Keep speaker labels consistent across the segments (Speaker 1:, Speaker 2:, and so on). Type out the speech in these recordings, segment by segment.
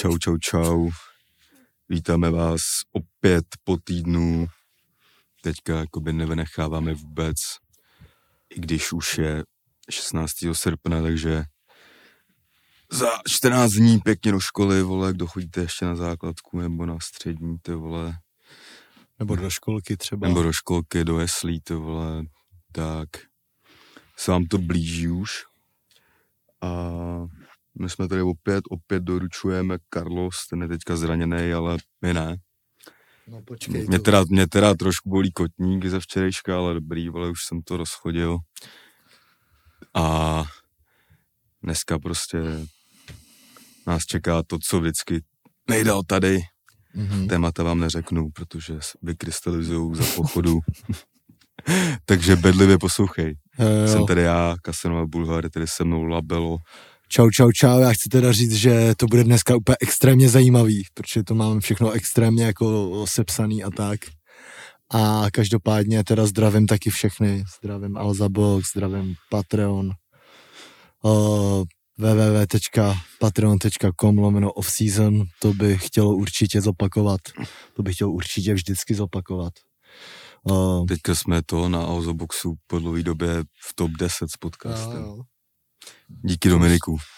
Speaker 1: Čau, čau, čau. Vítáme vás opět po týdnu. Teďka jakoby nevynecháváme vůbec, i když už je 16. srpna, takže za 14 dní pěkně do školy, vole, kdo chodíte ještě na základku nebo na střední, ty vole.
Speaker 2: Nebo do školky třeba.
Speaker 1: Nebo do školky, do jeslí, ty vole. Tak se vám to blíží už. A my jsme tady opět, opět doručujeme Carlos, ten je teďka zraněný, ale my ne.
Speaker 2: No počkej.
Speaker 1: Mě teda, mě teda trošku bolí kotník ze včerejška, ale dobrý, ale už jsem to rozchodil. A dneska prostě nás čeká to, co vždycky nejdál tady.
Speaker 2: Mhm.
Speaker 1: Témata vám neřeknu, protože vykrystalizují za pochodu. Takže bedlivě poslouchej.
Speaker 2: Jo, jo.
Speaker 1: Jsem tady já, Kasanova Bulhar, tady se mnou Labelo.
Speaker 2: Čau, čau, čau. Já chci teda říct, že to bude dneska úplně extrémně zajímavý, protože to máme všechno extrémně jako sepsaný a tak. A každopádně teda zdravím taky všechny. Zdravím Alzabox, zdravím Patreon. Uh, www.patreon.com lomeno off-season, to bych chtělo určitě zopakovat. To bych chtěl určitě vždycky zopakovat. Uh,
Speaker 1: Teďka jsme to na Auzoboxu po dlouhé době v top 10 s podcastem.
Speaker 2: jo.
Speaker 1: Díky Dominiku.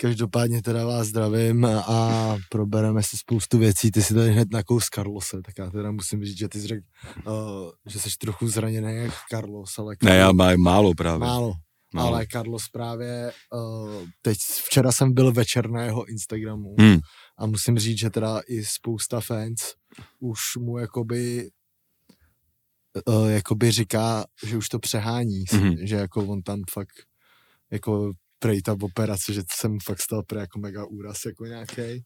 Speaker 2: Každopádně teda vás zdravím a probereme si spoustu věcí. Ty si tady hned nakous Carlose, tak já teda musím říct, že ty jsi řekl, uh, že jsi trochu zraněný jak Carlos, ale
Speaker 1: Ne, já
Speaker 2: Carlos-
Speaker 1: mám málo právě.
Speaker 2: málo.
Speaker 1: Málo.
Speaker 2: Ale Carlos právě, uh, teď včera jsem byl večer na jeho Instagramu
Speaker 1: Hmm.
Speaker 2: a musím říct, že teda i spousta fans už mu jakoby uh, jakoby říká, že už to přehání,
Speaker 1: Mhm.
Speaker 2: že jako on tam fakt jako prej ta operace, že se mu fakt stal prej jako mega úraz jako nějaký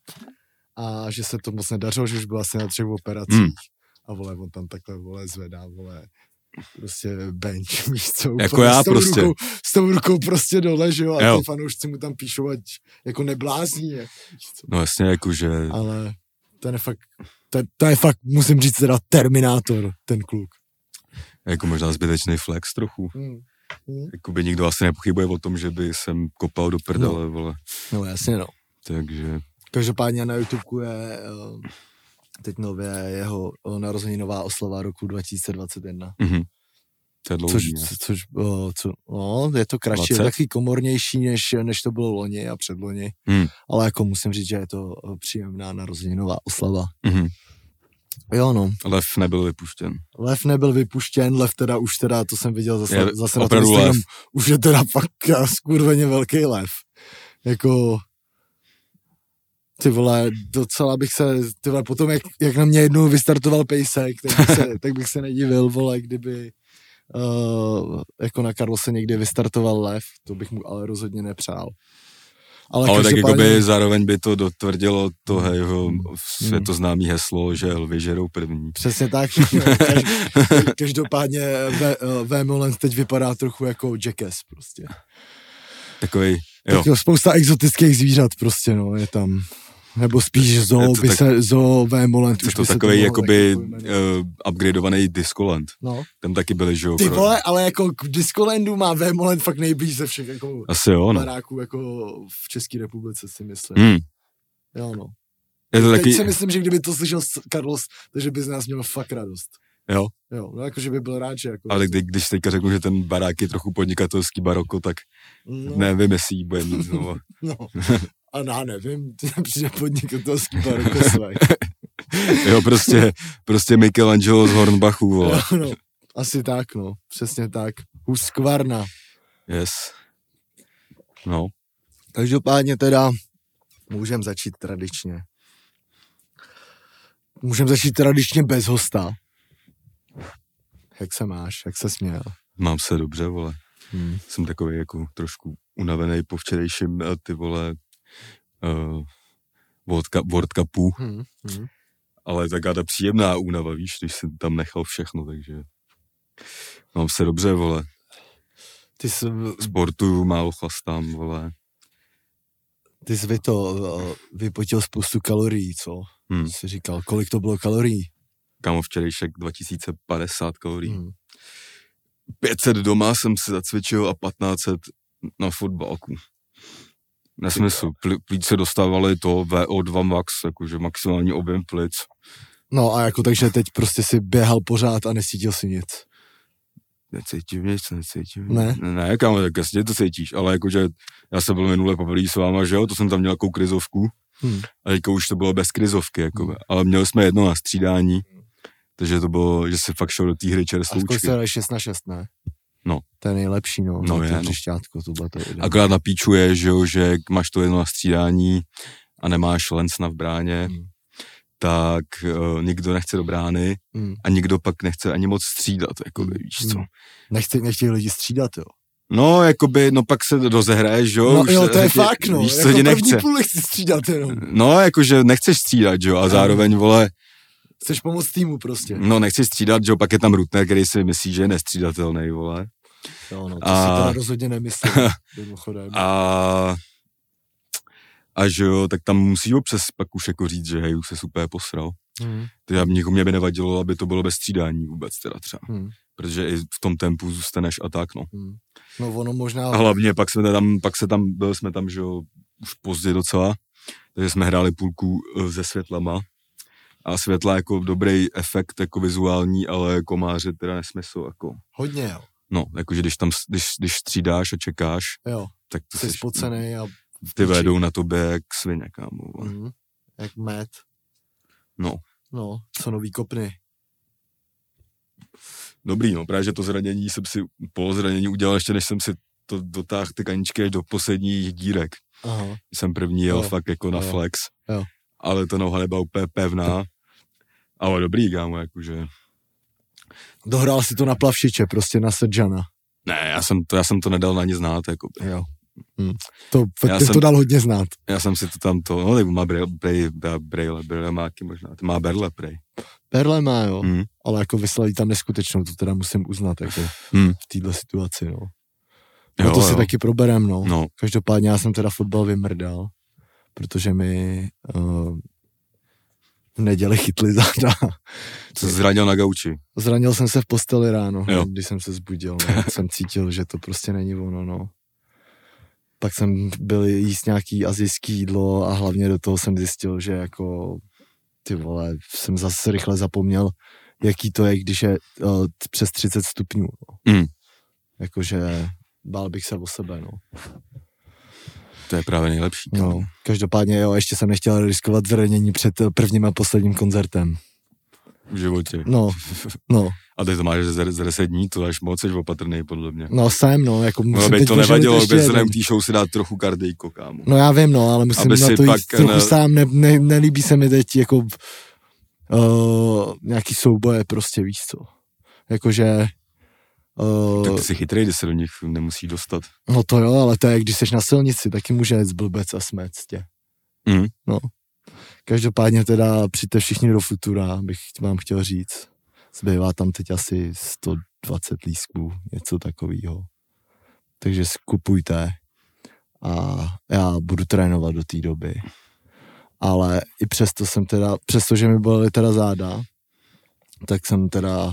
Speaker 2: a že se to moc nedařilo, že už byl asi na třech operacích
Speaker 1: Hmm.
Speaker 2: a vole, on tam takhle vole zvedá, vole prostě bench, víš co,
Speaker 1: Jako já
Speaker 2: s tou
Speaker 1: prostě.
Speaker 2: Rukou, s tou rukou prostě dole, že jo, a
Speaker 1: Jo.
Speaker 2: ty fanoušci mu tam píšou, ať jako neblázní, je.
Speaker 1: No jasně, jakože
Speaker 2: ale ten je fakt, ten, to je fakt, musím říct teda Terminátor, ten kluk.
Speaker 1: Jako možná zbytečný flex trochu.
Speaker 2: Hmm. Hmm.
Speaker 1: Jakoby nikdo asi nepochybuje o tom, že by jsem kopal do prdele, vole.
Speaker 2: No jasně no.
Speaker 1: Takže
Speaker 2: Každopádně na YouTubeku je uh, teď nově jeho uh, narozeninová oslava roku 2021.
Speaker 1: mhm. to je
Speaker 2: Což,
Speaker 1: dlouhý, ne?
Speaker 2: co, což uh, co, no, je to kratší,
Speaker 1: 20?
Speaker 2: je taky komornější, než, než to bylo loni a předloni.
Speaker 1: Hmm.
Speaker 2: Ale jako musím říct, že je to příjemná narozeninová oslava.
Speaker 1: Mhm.
Speaker 2: Jo no,
Speaker 1: Lev nebyl vypuštěn.
Speaker 2: Lev nebyl vypuštěn, Lev teda už teda, to jsem viděl zase,
Speaker 1: Je
Speaker 2: zase na tom Instagram,
Speaker 1: lev.
Speaker 2: už je teda fakt uh, skurveně velký Lev. Jako, ty vole, docela bych se, ty vole, potom jak, jak na mě jednou vystartoval pejsek, tak bych se, tak bych se nedivil, vole, kdyby uh, jako na Karlose někdy vystartoval lev, to bych mu ale rozhodně nepřál. Ale,
Speaker 1: Ale tak
Speaker 2: každopádně-
Speaker 1: jakoby zároveň by to dotvrdilo to
Speaker 2: Hmm.
Speaker 1: jeho světoznámý heslo, že lvy žerou první.
Speaker 2: Přesně tak. Každ- Každopádně eh, Vémolen teď vypadá trochu jako Jackass prostě.
Speaker 1: Takový, jo,
Speaker 2: Tak spousta exotických zvířat prostě, no, je tam. Nebo spíš zoo,
Speaker 1: to
Speaker 2: by se, zoo Vémoland
Speaker 1: to
Speaker 2: se
Speaker 1: takový jakoby uh, upgradeovaný Discoland.
Speaker 2: No.
Speaker 1: Tam taky byly, že jo?
Speaker 2: Ty vole, ale jako k Discolandu má Vémoland fakt nejblíž ze všech jako
Speaker 1: Asi jo, no.
Speaker 2: baráků jako v České republice si myslím.
Speaker 1: Hmm.
Speaker 2: Jo no.
Speaker 1: Je to
Speaker 2: Teď
Speaker 1: taky,
Speaker 2: si myslím, že kdyby to slyšel Carlos, takže by z nás měl fakt radost.
Speaker 1: Jo,
Speaker 2: Jo, no jako, že by byl rád, že jako...
Speaker 1: ale kdy, když teďka řeknu, že ten barák je trochu podnikatelský baroko, tak
Speaker 2: no,
Speaker 1: nevím, jestli jí bude mít znovu.
Speaker 2: No. A já nevím, ty přijde podnikatelský baroko své.
Speaker 1: jo, prostě, prostě Michelangelo z Hornbachu, vole.
Speaker 2: Jo, no, asi tak, no, přesně tak. Huskvarna.
Speaker 1: Yes. No,
Speaker 2: Každopádně teda můžeme začít tradičně. Můžeme začít tradičně bez hosta. Jak se máš? Jak se směl?
Speaker 1: mám se dobře, vole.
Speaker 2: Hmm.
Speaker 1: Jsem takový jako trošku unavený po včerejším, eh, ty vole, uh, World, Cup, World Cupu,
Speaker 2: Hmm. Hmm.
Speaker 1: ale taká ta příjemná únava, víš, když jsem tam nechal všechno, takže mám se dobře, vole.
Speaker 2: Ty jsi,
Speaker 1: Sportu málo chlastám, vole.
Speaker 2: ty jsi vy to uh, vypotil spoustu kalorií, co?
Speaker 1: Hmm.
Speaker 2: Jsi říkal, kolik to bylo kalorií?
Speaker 1: Kámo, včerejšek 2050 kalorií.
Speaker 2: Hmm.
Speaker 1: 500 doma jsem si zacvičil a 1500 na fotbalku. Nesmysl. Pl- plíce dostávali to VO2 max, jakože maximální objem plic.
Speaker 2: No a jako takže teď prostě si běhal pořád a nesítil si nic.
Speaker 1: Necítím nic, necítím nic.
Speaker 2: Ne?
Speaker 1: Ne, ne kámo, tak jasně to cítíš, ale jakože já jsem byl minule poprvé s váma, že jo, to jsem tam měl nějakou krizovku
Speaker 2: Hmm.
Speaker 1: a teďka už to bylo bez krizovky, jako, ale měli jsme jedno na střídání, takže to bylo, že si fakt šel do té hry
Speaker 2: A
Speaker 1: čerstvoučky.
Speaker 2: skoro se hraje 6 na 6, ne?
Speaker 1: No.
Speaker 2: To je nejlepší, no.
Speaker 1: No
Speaker 2: to
Speaker 1: je, no.
Speaker 2: Břišťátko, tohle to je.
Speaker 1: Akorát na píču je, že, jo, že máš to jedno na střídání a nemáš Lensna v bráně,
Speaker 2: Hmm.
Speaker 1: tak uh, nikdo nechce do brány
Speaker 2: Hmm.
Speaker 1: a nikdo pak nechce ani moc střídat, jako
Speaker 2: Hmm.
Speaker 1: víš co.
Speaker 2: Hmm. Nechci, nechtějí lidi střídat, jo.
Speaker 1: No, jakoby, no pak se rozehraje, že jo.
Speaker 2: No
Speaker 1: už
Speaker 2: jo,
Speaker 1: se-
Speaker 2: to je
Speaker 1: tě-
Speaker 2: fakt, no.
Speaker 1: Víš, co
Speaker 2: jako
Speaker 1: nechce.
Speaker 2: půl chci střídat jenom.
Speaker 1: No, jakože nechceš střídat, že jo, a zároveň, vole,
Speaker 2: Chceš pomoct týmu prostě.
Speaker 1: no nechceš střídat, že pak je tam Rutner, který si myslí, že je nestřídatelný, vole.
Speaker 2: Jo, no, to
Speaker 1: A-
Speaker 2: si teda rozhodně nemyslím. mimochodem.
Speaker 1: A a že jo, tak tam musí občas pak už jako říct, že hej, už se super posral.
Speaker 2: Hmm.
Speaker 1: Takže nikomu mě by nevadilo, aby to bylo bez střídání vůbec teda třeba.
Speaker 2: Hmm.
Speaker 1: Protože i v tom tempu zůstaneš a tak, no.
Speaker 2: Hmm. No ono možná...
Speaker 1: A hlavně pak jsme tam, pak se tam, byli jsme tam, že jo, už pozdě docela, takže jsme hráli půlku eh, se světlama. A světla jako dobrý efekt, jako vizuální, ale komáře teda nesmysl, jako.
Speaker 2: Hodně, jo.
Speaker 1: No, jakože když tam, když, když střídáš a čekáš,
Speaker 2: Jo,
Speaker 1: tak to
Speaker 2: jsi
Speaker 1: jsi,
Speaker 2: spocený a...
Speaker 1: ty vedou na tobě jak svině, kámo.
Speaker 2: Hmm. Jak med.
Speaker 1: No,
Speaker 2: No, co nový kopny.
Speaker 1: dobrý, no, právě, že to zranění jsem si, po zranění udělal ještě, než jsem si to dotáhl ty kaničky až do posledních dírek.
Speaker 2: Aha.
Speaker 1: Jsem první jel
Speaker 2: Jo.
Speaker 1: fakt jako na
Speaker 2: Jo.
Speaker 1: flex.
Speaker 2: Jo.
Speaker 1: Ale ta noha nebyla úplně pevná. Ale dobrý, kámo, jakože.
Speaker 2: Dohrál si to na plavšiče, prostě na Sedžana.
Speaker 1: Ne, já jsem to, já jsem to nedal na nic znát, jako.
Speaker 2: Jo. Hmm. To,
Speaker 1: Já
Speaker 2: ty
Speaker 1: jsem-
Speaker 2: to dal hodně znát.
Speaker 1: Já jsem si to tam to, no, tak má brejle, brejle, brejle, brejle máky možná, to má berle, prej.
Speaker 2: Perle má, jo.
Speaker 1: Hmm.
Speaker 2: Ale jako vyslali tam neskutečnou, to teda musím uznat, jako
Speaker 1: Hmm.
Speaker 2: v této situaci, no.
Speaker 1: Jo,
Speaker 2: No to si
Speaker 1: jo.
Speaker 2: taky proberem, no.
Speaker 1: No,
Speaker 2: Každopádně já jsem teda fotbal vymrdal, protože mi uh, v neděli chytli záda.
Speaker 1: co jsi zranil na gauči.
Speaker 2: Zranil jsem se v posteli ráno,
Speaker 1: Jo.
Speaker 2: když jsem se zbudil. No. jsem cítil, že to prostě není ono, no. Pak jsem byl jíst nějaký azijský jídlo a hlavně do toho jsem zjistil, že jako ty vole, jsem zase rychle zapomněl, jaký to je, když je uh, přes 30 stupňů. No.
Speaker 1: Mm.
Speaker 2: Jakože bál bych se o sebe, no.
Speaker 1: To je právě nejlepší.
Speaker 2: no. Každopádně jo, ještě jsem nechtěl riskovat zranění před eh, prvním a posledním koncertem.
Speaker 1: V životě.
Speaker 2: No, no,
Speaker 1: A teď to máš za 10 dní, to až moc, jsi opatrný, podle mě.
Speaker 2: no jsem, no, jako musím
Speaker 1: No, by
Speaker 2: teď
Speaker 1: to nevadilo, bez
Speaker 2: jeden.
Speaker 1: vzhledem k té show si dát trochu kardejko, kámo.
Speaker 2: No já vím, no, ale musím
Speaker 1: Aby
Speaker 2: na to jít
Speaker 1: pak,
Speaker 2: trochu
Speaker 1: ne-
Speaker 2: sám, ne, ne, nelíbí se mi teď jako uh, nějaký souboje prostě, víš co. Jakože uh,
Speaker 1: Tak ty jsi chytrý, když se do nich nemusí dostat.
Speaker 2: no to jo, ale to je, když jsi na silnici, taky může jet blbec a smet tě.
Speaker 1: Mhm.
Speaker 2: No. Každopádně teda přijďte všichni do Futura, bych vám chtěl říct. Zbývá tam teď asi 120 lísků, něco takového. Takže skupujte a já budu trénovat do té doby. Ale i přesto jsem teda, přestože mi bolely teda záda, tak jsem teda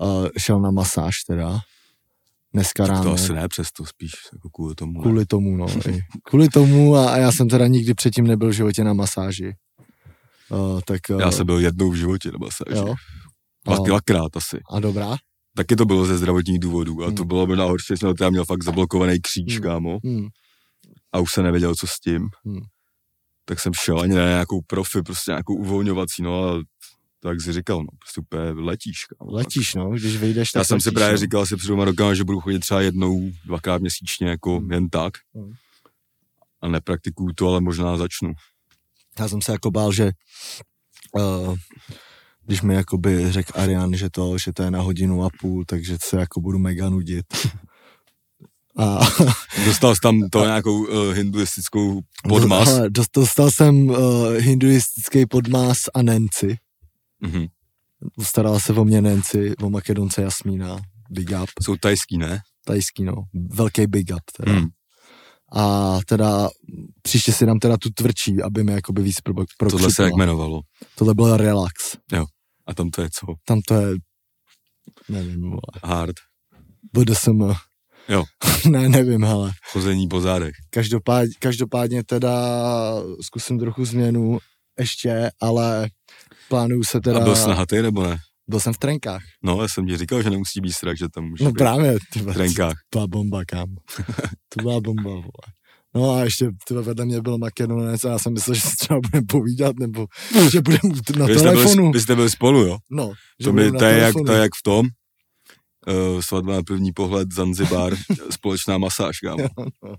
Speaker 2: uh, šel na masáž teda. Dneska
Speaker 1: Tak
Speaker 2: ráno.
Speaker 1: to asi ne, přesto spíš jako kvůli tomu. ne.
Speaker 2: Kvůli tomu, no. I kvůli tomu a, a já jsem teda nikdy předtím nebyl v životě na masáži. Uh, tak, uh,
Speaker 1: Já jsem byl jednou v životě na masáži.
Speaker 2: jo. A,
Speaker 1: dvakrát asi.
Speaker 2: a dobrá?
Speaker 1: Taky to bylo ze zdravotních důvodů a
Speaker 2: Hmm.
Speaker 1: to bylo by horší, že jsem měl fakt zablokovaný kříž,
Speaker 2: Hmm.
Speaker 1: kámo,
Speaker 2: Hmm.
Speaker 1: a už se nevěděl, co s tím.
Speaker 2: Hmm.
Speaker 1: Tak jsem šel ani na nějakou profi, prostě nějakou uvolňovací, no a tak si říkal, no, prostě úplně letíš, kámo.
Speaker 2: Letíš, no, když vyjdeš,
Speaker 1: Já
Speaker 2: tak
Speaker 1: jsem si
Speaker 2: letíš,
Speaker 1: právě
Speaker 2: no.
Speaker 1: říkal asi před dvěma rokama, že budu chodit třeba jednou, dvakrát měsíčně, jako
Speaker 2: Hmm.
Speaker 1: jen tak.
Speaker 2: Hmm.
Speaker 1: A nepraktikuju to, ale možná začnu.
Speaker 2: Já jsem se jako bál, že uh, když mi jakoby řekl Arian, že to, že to je na hodinu a půl, takže se jako budu mega nudit. A
Speaker 1: Dostal jsi tam to nějakou uh, hinduistickou podmas.
Speaker 2: Hele, dost- dostal jsem uh, hinduistický podmás a Nancy.
Speaker 1: Mhm.
Speaker 2: Starala se o mě Nancy, o Makedonce Jasmína. Big up.
Speaker 1: Jsou tajský, ne?
Speaker 2: Tajský, no. Velký big up teda.
Speaker 1: Hmm.
Speaker 2: A teda příště si dám teda tu tvrdší, aby mi jakoby víc pro, pro
Speaker 1: Tohle se jak jmenovalo.
Speaker 2: Tohle byl relax.
Speaker 1: A tam to je co?
Speaker 2: Tam to je, nevím, vole,
Speaker 1: Hard.
Speaker 2: BDSM.
Speaker 1: Jo.
Speaker 2: ne, nevím, hele.
Speaker 1: Chození po zádech.
Speaker 2: Každopádně, každopádně teda zkusím trochu změnu ještě, ale plánuju se teda...
Speaker 1: A byl jsi nahatý nebo ne?
Speaker 2: Byl jsem v trenkách.
Speaker 1: No, já jsem ti říkal, že nemusí být strach, že tam může
Speaker 2: No
Speaker 1: být
Speaker 2: právě, ty
Speaker 1: v trenkách.
Speaker 2: to byla bomba, kam. to byla bomba, vole. No a ještě tyhle vedle mě byl Makedonec a já jsem myslel, že si třeba budeme povídat, nebo že budeme na
Speaker 1: Vy jste,
Speaker 2: telefonu.
Speaker 1: byli, vy jste byli spolu, jo?
Speaker 2: No,
Speaker 1: To,
Speaker 2: na
Speaker 1: to, je jak, to je jak v tom. Uh, svatba na první pohled, Zanzibar, společná masáž, kámo.
Speaker 2: no.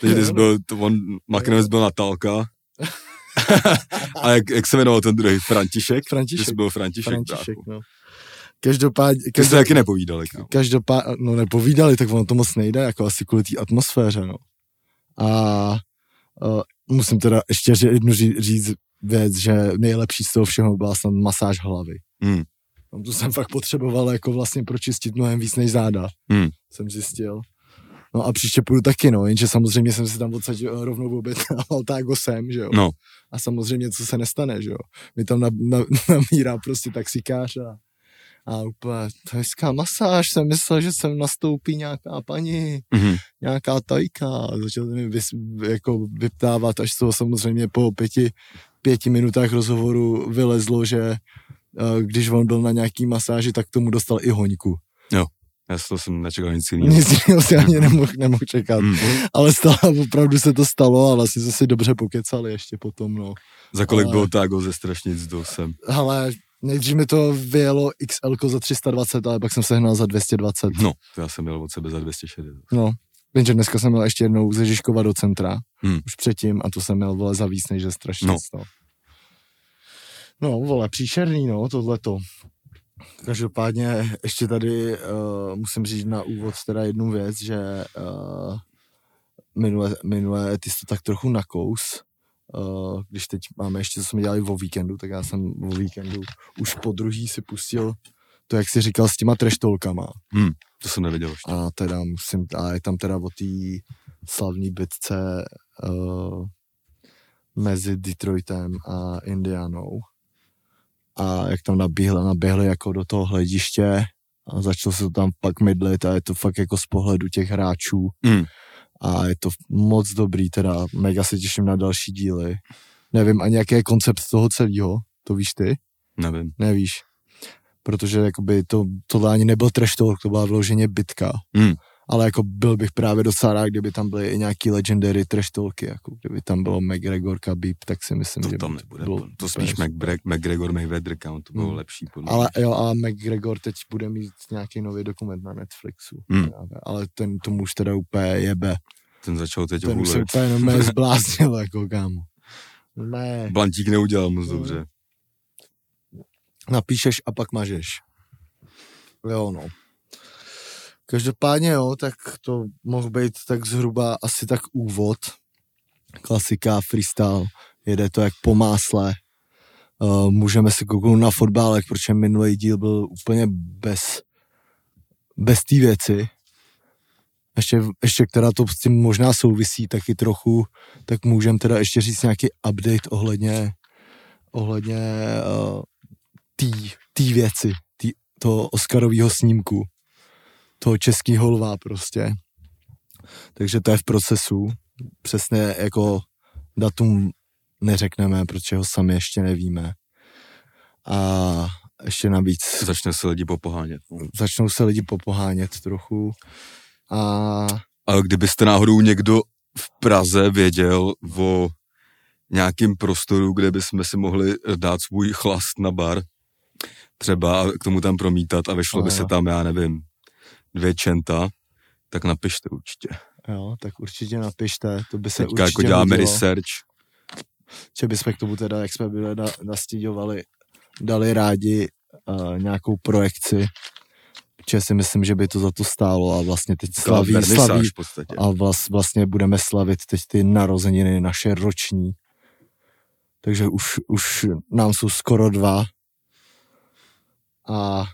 Speaker 1: Takže ty jsi byl, to on, Makedonec byl Natálka. a jak, jak se jmenoval ten druhý? František? Ty
Speaker 2: František.
Speaker 1: jsi byl František,
Speaker 2: František,
Speaker 1: brácho.
Speaker 2: no. Každopádně,
Speaker 1: Ty jste
Speaker 2: každopádně,
Speaker 1: taky nepovídali, kámo.
Speaker 2: každopádně, no nepovídali, tak ono to moc nejde, jako asi kvůli té atmosféře, no. A uh, musím teda ještě jednu ří, říct věc, že nejlepší z toho všeho byla snad masáž hlavy.
Speaker 1: Hmm.
Speaker 2: No, to jsem fakt potřeboval jako vlastně pročistit mnohem víc než záda,
Speaker 1: Hmm.
Speaker 2: jsem zjistil. No a příště půjdu taky, no, jenže samozřejmě jsem si tam odsaď rovnou objednával tágo sem, že jo.
Speaker 1: No,
Speaker 2: A samozřejmě, co se nestane, že jo. Mi tam na, na, namírá prostě taxikář a, a úplně, to je hezká masáž, jsem myslel, že sem nastoupí nějaká paní,
Speaker 1: mhm.
Speaker 2: nějaká tajka. A začal mi vys, jako vyptávat, až toho samozřejmě po pěti, pěti minutách rozhovoru vylezlo, že eh, když on byl na nějaký masáži, tak tomu dostal i hoňku.
Speaker 1: Já to jsem nečekal nic jiného.
Speaker 2: Nic jiného si ani nemohl, nemohl čekat.
Speaker 1: Hmm.
Speaker 2: Ale stalo, opravdu se to stalo a vlastně jsme si dobře pokecali ještě potom, no.
Speaker 1: Za kolik
Speaker 2: Ale-
Speaker 1: bylo tágo ze strašnic do sem?
Speaker 2: Ale nejdřív mi to vyjelo XL za 320, ale pak jsem sehnal za 220.
Speaker 1: No, to já jsem měl od sebe za 260.
Speaker 2: No, jenže dneska jsem měl ještě jednou ze Žižkova do centra,
Speaker 1: Hmm.
Speaker 2: už předtím, a to jsem měl, vole, za víc než ze strašně.
Speaker 1: No.
Speaker 2: No. no, vole, příšerný, no, tohleto. Každopádně ještě tady uh, musím říct na úvod teda jednu věc, že uh, minule, minule ty jsi to tak trochu nakous, uh, když teď máme ještě, co jsme dělali o víkendu, tak já jsem o víkendu už po druhý si pustil to, jak jsi říkal, s těma treštolkama.
Speaker 1: To jsem nevěděl ještě.
Speaker 2: A teda musím, a je tam teda o té slavné bitce uh, mezi Detroitem a Indianou. A jak tam naběhli, naběhli jako do toho hlediště a začalo se to tam pak mydlit a je to fakt jako z pohledu těch hráčů
Speaker 1: Mm.
Speaker 2: a je to moc dobrý, teda mega se těším na další díly. Nevím ani jaký je koncept toho celého, to víš ty?
Speaker 1: Nevím.
Speaker 2: Nevíš. Protože jakoby to, tohle ani nebyl trash talk, to byla vloženě bitka.
Speaker 1: Mm.
Speaker 2: Ale jako byl bych právě docela rád, kdyby tam byly i nějaký legendary trash talky, jako kdyby tam bylo McGregor, Khabib, tak si myslím,
Speaker 1: To
Speaker 2: že
Speaker 1: tam nebude.
Speaker 2: bylo
Speaker 1: To spíš. McBre- McGregor Mayweather count, to bylo
Speaker 2: Hmm.
Speaker 1: lepší. Podle
Speaker 2: Ale jo, a McGregor teď bude mít nějaký nový dokument na Netflixu.
Speaker 1: Hmm.
Speaker 2: Právě. Ale ten tomu už teda úplně jebe.
Speaker 1: Ten začal teď
Speaker 2: Ten už se úplně normálně zbláznil, jako kámo. Ne,
Speaker 1: Blantík neudělal moc
Speaker 2: Hmm.
Speaker 1: dobře.
Speaker 2: napíšeš a pak mažeš. Jo, no. Každopádně jo, tak to mohl být tak zhruba asi tak úvod. Klasika, freestyle, jede to jak po másle. Uh, můžeme se kouknout na fotbálek, protože minulý díl byl úplně bez, bez té věci. Ještě, ještě která to s tím možná souvisí taky trochu, tak můžeme teda ještě říct nějaký update ohledně, ohledně uh, té věci, tý, toho Oscarového snímku, toho českého lva prostě. Takže to je v procesu. Přesně jako datum neřekneme, protože ho sami ještě nevíme. A ještě navíc
Speaker 1: Začne se lidi popohánět. no.
Speaker 2: začnou se lidi popohánět trochu. A
Speaker 1: A kdybyste náhodou někdo v Praze věděl o nějakým prostoru, kde bychom si mohli dát svůj chlast na bar, třeba a k tomu tam promítat a vyšlo by
Speaker 2: Aha.
Speaker 1: se tam, já nevím, dvě čenta, tak napište určitě.
Speaker 2: jo, tak určitě napište, to by se
Speaker 1: Teďka
Speaker 2: určitě
Speaker 1: jako děláme
Speaker 2: hodilo.
Speaker 1: research.
Speaker 2: že bychom k tomu teda, jak jsme byli na, nastíňovali, dali rádi uh, nějakou projekci, protože si myslím, že by to za to stálo a vlastně teď slaví, slaví a vlast, vlastně budeme slavit teď ty narozeniny naše roční. Takže už, už nám jsou skoro dva a,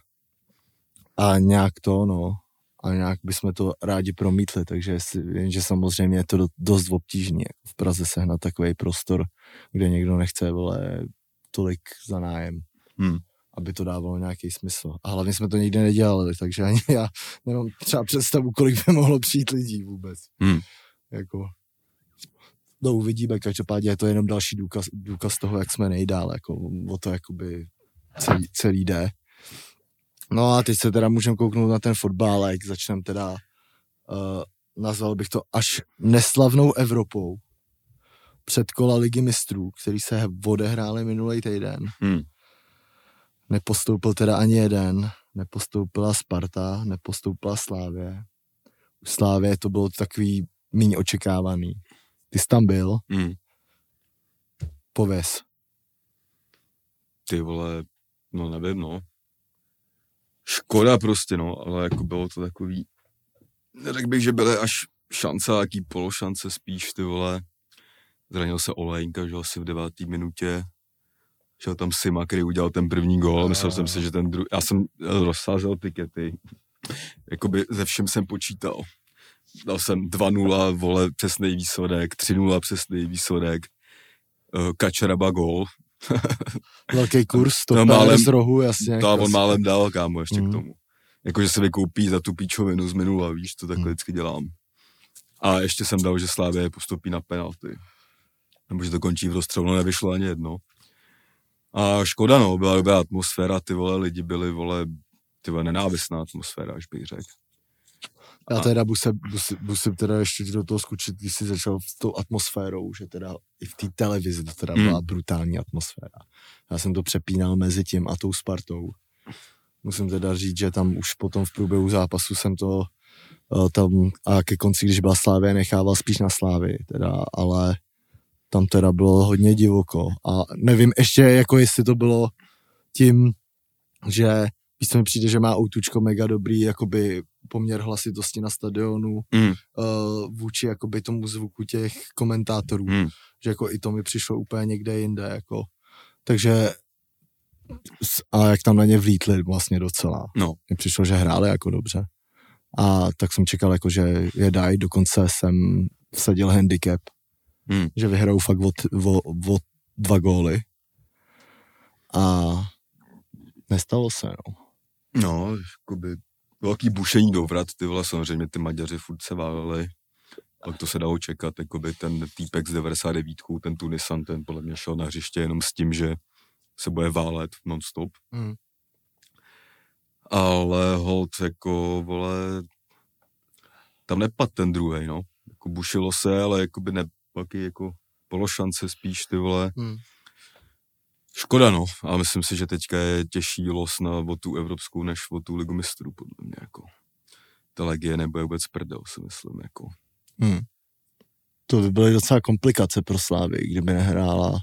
Speaker 2: a nějak to, no, a nějak bychom to rádi promítli, takže si, vím, že samozřejmě je to do, dost obtížný jako v Praze sehnat takový prostor, kde někdo nechce, vole, tolik za nájem.
Speaker 1: Hmm.
Speaker 2: aby to dávalo nějaký smysl. A hlavně jsme to nikdy nedělali, takže ani já nemám třeba představu, kolik by mohlo přijít lidí vůbec.
Speaker 1: Hmm.
Speaker 2: Jako, no uvidíme, každopádně je to jenom další důkaz, důkaz toho, jak jsme nejdál, jako o to jakoby celý, celý jde. No a teď se teda můžeme kouknout na ten fotbálek, začneme teda, uh, nazval bych to až neslavnou Evropou. Předkola ligy mistrů, který se odehráli minulý týden.
Speaker 1: Hmm.
Speaker 2: Nepostoupil teda ani jeden, nepostoupila Sparta, nepostoupila Slávě. U Slávě to bylo takový méně očekávaný. Ty jsi tam byl,
Speaker 1: Hmm.
Speaker 2: pověz.
Speaker 1: Ty vole, no nevím, no. Škoda prostě, no, ale jako bylo to takový, neřekl bych, že byly až šance, jaký pološance spíš, ty vole. Zranil se Olejnka, že asi v devátý minutě. Šel tam Sima, který udělal ten první gól. Myslel jsem si, že ten druhý... Já jsem rozsázel tikety. Jakoby ze všem jsem počítal. Dal jsem 2-0, vole, přesný výsledek, 3-0 přesný výsledek. Eh, Kačeraba gól.
Speaker 2: Velký kurz, to
Speaker 1: No, málem-
Speaker 2: z rohu, jasně.
Speaker 1: To on
Speaker 2: klasika.
Speaker 1: málem dal, kámo, ještě
Speaker 2: Mhm.
Speaker 1: k tomu. Jakože se vykoupí za tu píčovinu z minula, víš, to takhle
Speaker 2: Mhm.
Speaker 1: vždycky dělám. A ještě jsem dal, že Slávě postupí na penalty. Nebo že to končí v rozstřelu, no nevyšlo ani jedno. A škoda, no, byla dobrá atmosféra, ty vole, lidi byli, vole, ty vole, nenávistná atmosféra, až bych řekl.
Speaker 2: Já teda musím, musím, musím teda ještě do toho skočit, když jsi začal s tou atmosférou, že teda i v té televizi to teda
Speaker 1: Hmm.
Speaker 2: byla brutální atmosféra. Já jsem to přepínal mezi tím a tou Spartou. Musím teda říct, že tam už potom v průběhu zápasu jsem to eh, tam a ke konci, když byla Slávě, nechával spíš na Slávy, teda, ale tam teda bylo hodně divoko a nevím ještě, jako jestli to bylo tím, že víš, co mi přijde, že má outučko mega dobrý jakoby poměr hlasitosti na stadionu
Speaker 1: Mm.
Speaker 2: uh, vůči jakoby tomu zvuku těch komentátorů,
Speaker 1: Mm.
Speaker 2: že jako i to mi přišlo úplně někde jinde, jako takže a jak tam na ně vlítli vlastně docela.
Speaker 1: No.
Speaker 2: Mně přišlo, že hráli jako dobře. A tak jsem čekal, jako, že je dají, dokonce jsem vsadil handicap,
Speaker 1: Hmm.
Speaker 2: že vyhrajou fakt o, t- o, o dva góly. A nestalo se, no.
Speaker 1: No, jakoby velký bušení dovrat, ty vole, samozřejmě ty Maďaři furt se váleli. Pak to se dalo čekat, jakoby ten týpek z 99, ten Tunisan, ten podle mě šel na hřiště jenom s tím, že se bude válet non-stop.
Speaker 2: Hmm.
Speaker 1: Ale hold, jako, vole, tam nepad ten druhý, no. Jako bušilo se, ale jakoby ne, taky jako pološance spíš, ty vole.
Speaker 2: Hmm.
Speaker 1: Škoda, no. A myslím si, že teďka je těžší los na o tu evropskou, než o tu ligu mistrů, podle mě, jako. Ta legie nebude vůbec prdel, si myslím, jako.
Speaker 2: Hmm. To by byly docela komplikace pro Slávy, kdyby nehrála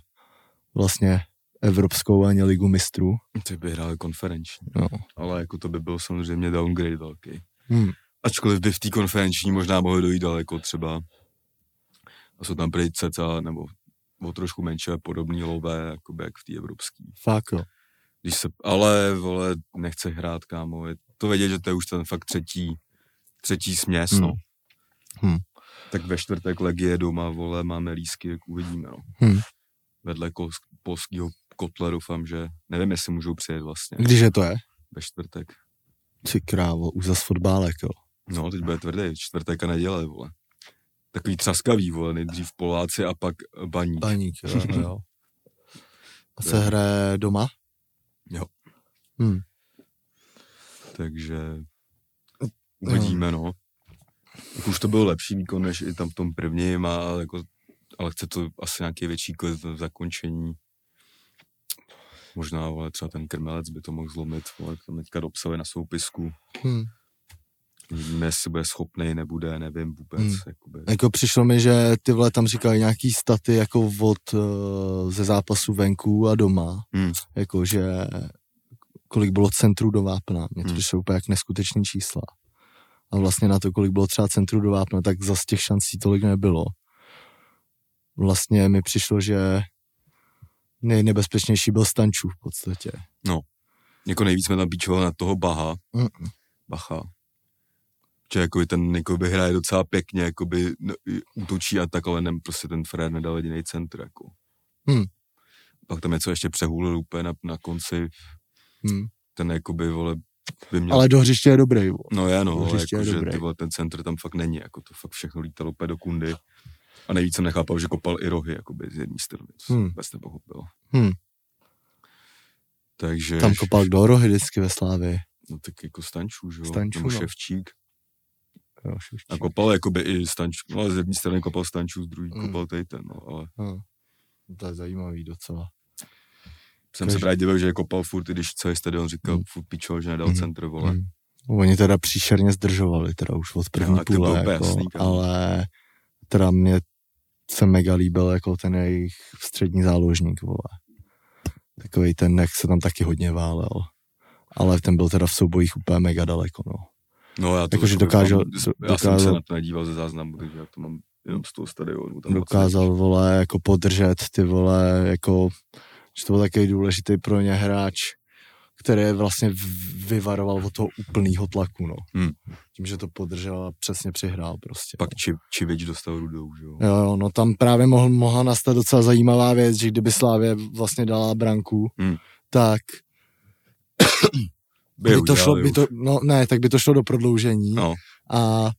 Speaker 2: vlastně Evropskou ani ligu mistrů.
Speaker 1: Ty by hráli konferenční.
Speaker 2: No.
Speaker 1: Ale jako to by byl samozřejmě downgrade velký.
Speaker 2: Hmm.
Speaker 1: Ačkoliv by v té konferenční možná mohli dojít daleko třeba. A jsou tam prý ceca, nebo o trošku menší a podobný lové, jako jak v té evropské.
Speaker 2: Fakt jo.
Speaker 1: Když se, ale, vole, nechce hrát, kámo. Je to vědět, že to je už ten fakt třetí, třetí směs,
Speaker 2: Hmm.
Speaker 1: no.
Speaker 2: Hmm.
Speaker 1: Tak ve čtvrtek legie doma, vole, máme lísky, jak uvidíme, no.
Speaker 2: Hmm.
Speaker 1: Vedle kol, polského kotle doufám, že, nevím, jestli můžou přijet vlastně,
Speaker 2: Když je to je?
Speaker 1: ve čtvrtek.
Speaker 2: Ty krávo, už zas fotbálek, jo.
Speaker 1: No, teď bude tvrdý, čtvrtek a neděle, vole. Takový třaskavý, vole, nejdřív Poláci a pak baník.
Speaker 2: Baník, jo, jo. A se hraje doma?
Speaker 1: Jo.
Speaker 2: Hmm.
Speaker 1: Takže uvidíme, no. Jako už to byl lepší výkon, než i tam v tom prvním, a jako, ale chce to asi nějaký větší klid v zakončení. Možná, vole, třeba ten krmelec by to mohl zlomit, vole, tam teďka dopsali na soupisku.
Speaker 2: Hmm.
Speaker 1: Uvidíme, jestli bude schopný, nebude, nevím vůbec.
Speaker 2: Hmm.
Speaker 1: Jakoby.
Speaker 2: Jako přišlo mi, že ty vole tam říkali nějaký staty jako od, uh, ze zápasu venku a doma.
Speaker 1: Hmm.
Speaker 2: Jako, že kolik bylo centrů do vápna. Mně to
Speaker 1: Hmm.
Speaker 2: přišlo úplně jak neskutečný čísla. A vlastně na to, kolik bylo třeba centrů do vápna, tak zase těch šancí tolik nebylo. Vlastně mi přišlo, že nejnebezpečnější byl Stančů v podstatě.
Speaker 1: Jako nejvíc jsme tam píčovali na toho Baha.
Speaker 2: Mm.
Speaker 1: Bacha. Že jakoby ten jakoby hraje docela pěkně, jakoby no, útočí a tak, ale nem, prostě ten Fred nedal jediný centr, jako.
Speaker 2: Hmm.
Speaker 1: Pak tam něco ještě přehulil úplně na, na konci.
Speaker 2: Hmm.
Speaker 1: Ten jakoby, vole, by měl...
Speaker 2: Ale do hřiště je dobrý. vole.
Speaker 1: No je, no,
Speaker 2: do
Speaker 1: ale jako, že
Speaker 2: dobrý.
Speaker 1: ty vole, ten centr tam fakt není, jako to fakt všechno lítalo úplně do kundy. A nejvíc jsem nechápal, že kopal i rohy, jakoby z jedné strany, to
Speaker 2: Hmm.
Speaker 1: vůbec nepochopil.
Speaker 2: Hmm.
Speaker 1: Takže...
Speaker 2: Tam kopal kdo rohy vždycky ve Slávě.
Speaker 1: No tak jako Stančů, že jo?
Speaker 2: Stančů, no.
Speaker 1: Ševčík. A kopal jakoby i Stančů, no ale z jedné strany kopal Stančů, z druhé
Speaker 2: Hmm.
Speaker 1: kopal tady ten, no, ale
Speaker 2: No. To je zajímavý docela.
Speaker 1: jsem
Speaker 2: Každý-
Speaker 1: se právě divil, že je kopal furt, i když celý stadion říkal
Speaker 2: Hmm.
Speaker 1: furt pičo, že nedal
Speaker 2: Hmm.
Speaker 1: centr, vole.
Speaker 2: Hmm. Oni teda příšerně zdržovali, teda už od první
Speaker 1: No,
Speaker 2: půle, jako,
Speaker 1: jasný,
Speaker 2: ale teda mě se mega líbil jako ten jejich střední záložník, vole. Takový ten, jak se tam taky hodně válel. Ale ten byl teda v soubojích úplně mega daleko, no.
Speaker 1: No já to
Speaker 2: Jakože dokážel-
Speaker 1: mám- já jsem se
Speaker 2: dokázal-
Speaker 1: na to nedíval ze záznamu, takže já to mám jenom z toho stadionu. Tam
Speaker 2: Dokázal, vole, jako podržet ty vole, jako, že to byl takový důležitý pro ně hráč, který vlastně vyvaroval od toho úplného tlaku, no.
Speaker 1: Hmm.
Speaker 2: Tím, že to podržel a přesně přihrál prostě.
Speaker 1: Pak či, Čivič dostal rudou, že jo.
Speaker 2: Jo, jo, no tam právě mohl, mohla nastat docela zajímavá věc, že kdyby Slávě vlastně dala branku,
Speaker 1: Hmm.
Speaker 2: tak by to
Speaker 1: udělali
Speaker 2: šlo, by to, no ne, tak by to šlo do prodloužení
Speaker 1: No,
Speaker 2: a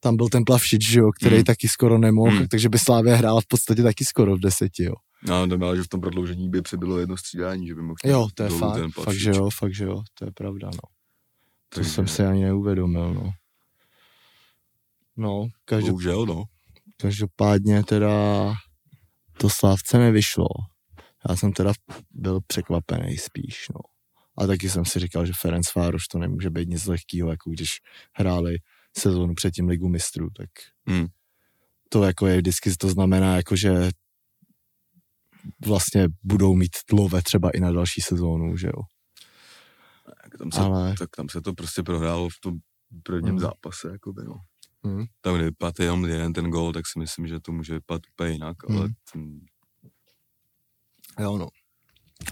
Speaker 2: tam byl ten Plavšič, že jo, který
Speaker 1: Hmm.
Speaker 2: taky skoro nemohl,
Speaker 1: Hmm.
Speaker 2: takže by Slávě hrála v podstatě taky skoro v deseti, jo.
Speaker 1: no to měl, že v tom prodloužení by přibylo jedno střídání, že by mohl
Speaker 2: Jo, to je fakt,
Speaker 1: ten
Speaker 2: fakt, že jo, fakt, že jo, to je pravda, no. To
Speaker 1: Takže-
Speaker 2: jsem si ani neuvědomil, no. No, každop,
Speaker 1: Bohužel, no.
Speaker 2: každopádně teda to Slávce nevyšlo. Já jsem teda byl překvapený spíš, no. A taky jsem si říkal, že Ferenc Vároš to nemůže být nic lehkého, jako když hráli sezónu předtím ligu mistrů, tak
Speaker 1: Hmm.
Speaker 2: to jako je vždycky, to znamená jako, že vlastně budou mít tlove třeba i na další sezónu, že jo.
Speaker 1: Tak tam, se,
Speaker 2: Ale-
Speaker 1: tak tam se to prostě prohrálo v tom prvním
Speaker 2: Hmm.
Speaker 1: zápase, jakoby, no.
Speaker 2: Hmm.
Speaker 1: Tam, kdyby padl jenom jeden ten gol, tak si myslím, že to může vypadat úplně jinak, ale
Speaker 2: Hmm.
Speaker 1: ten,
Speaker 2: Jo, no.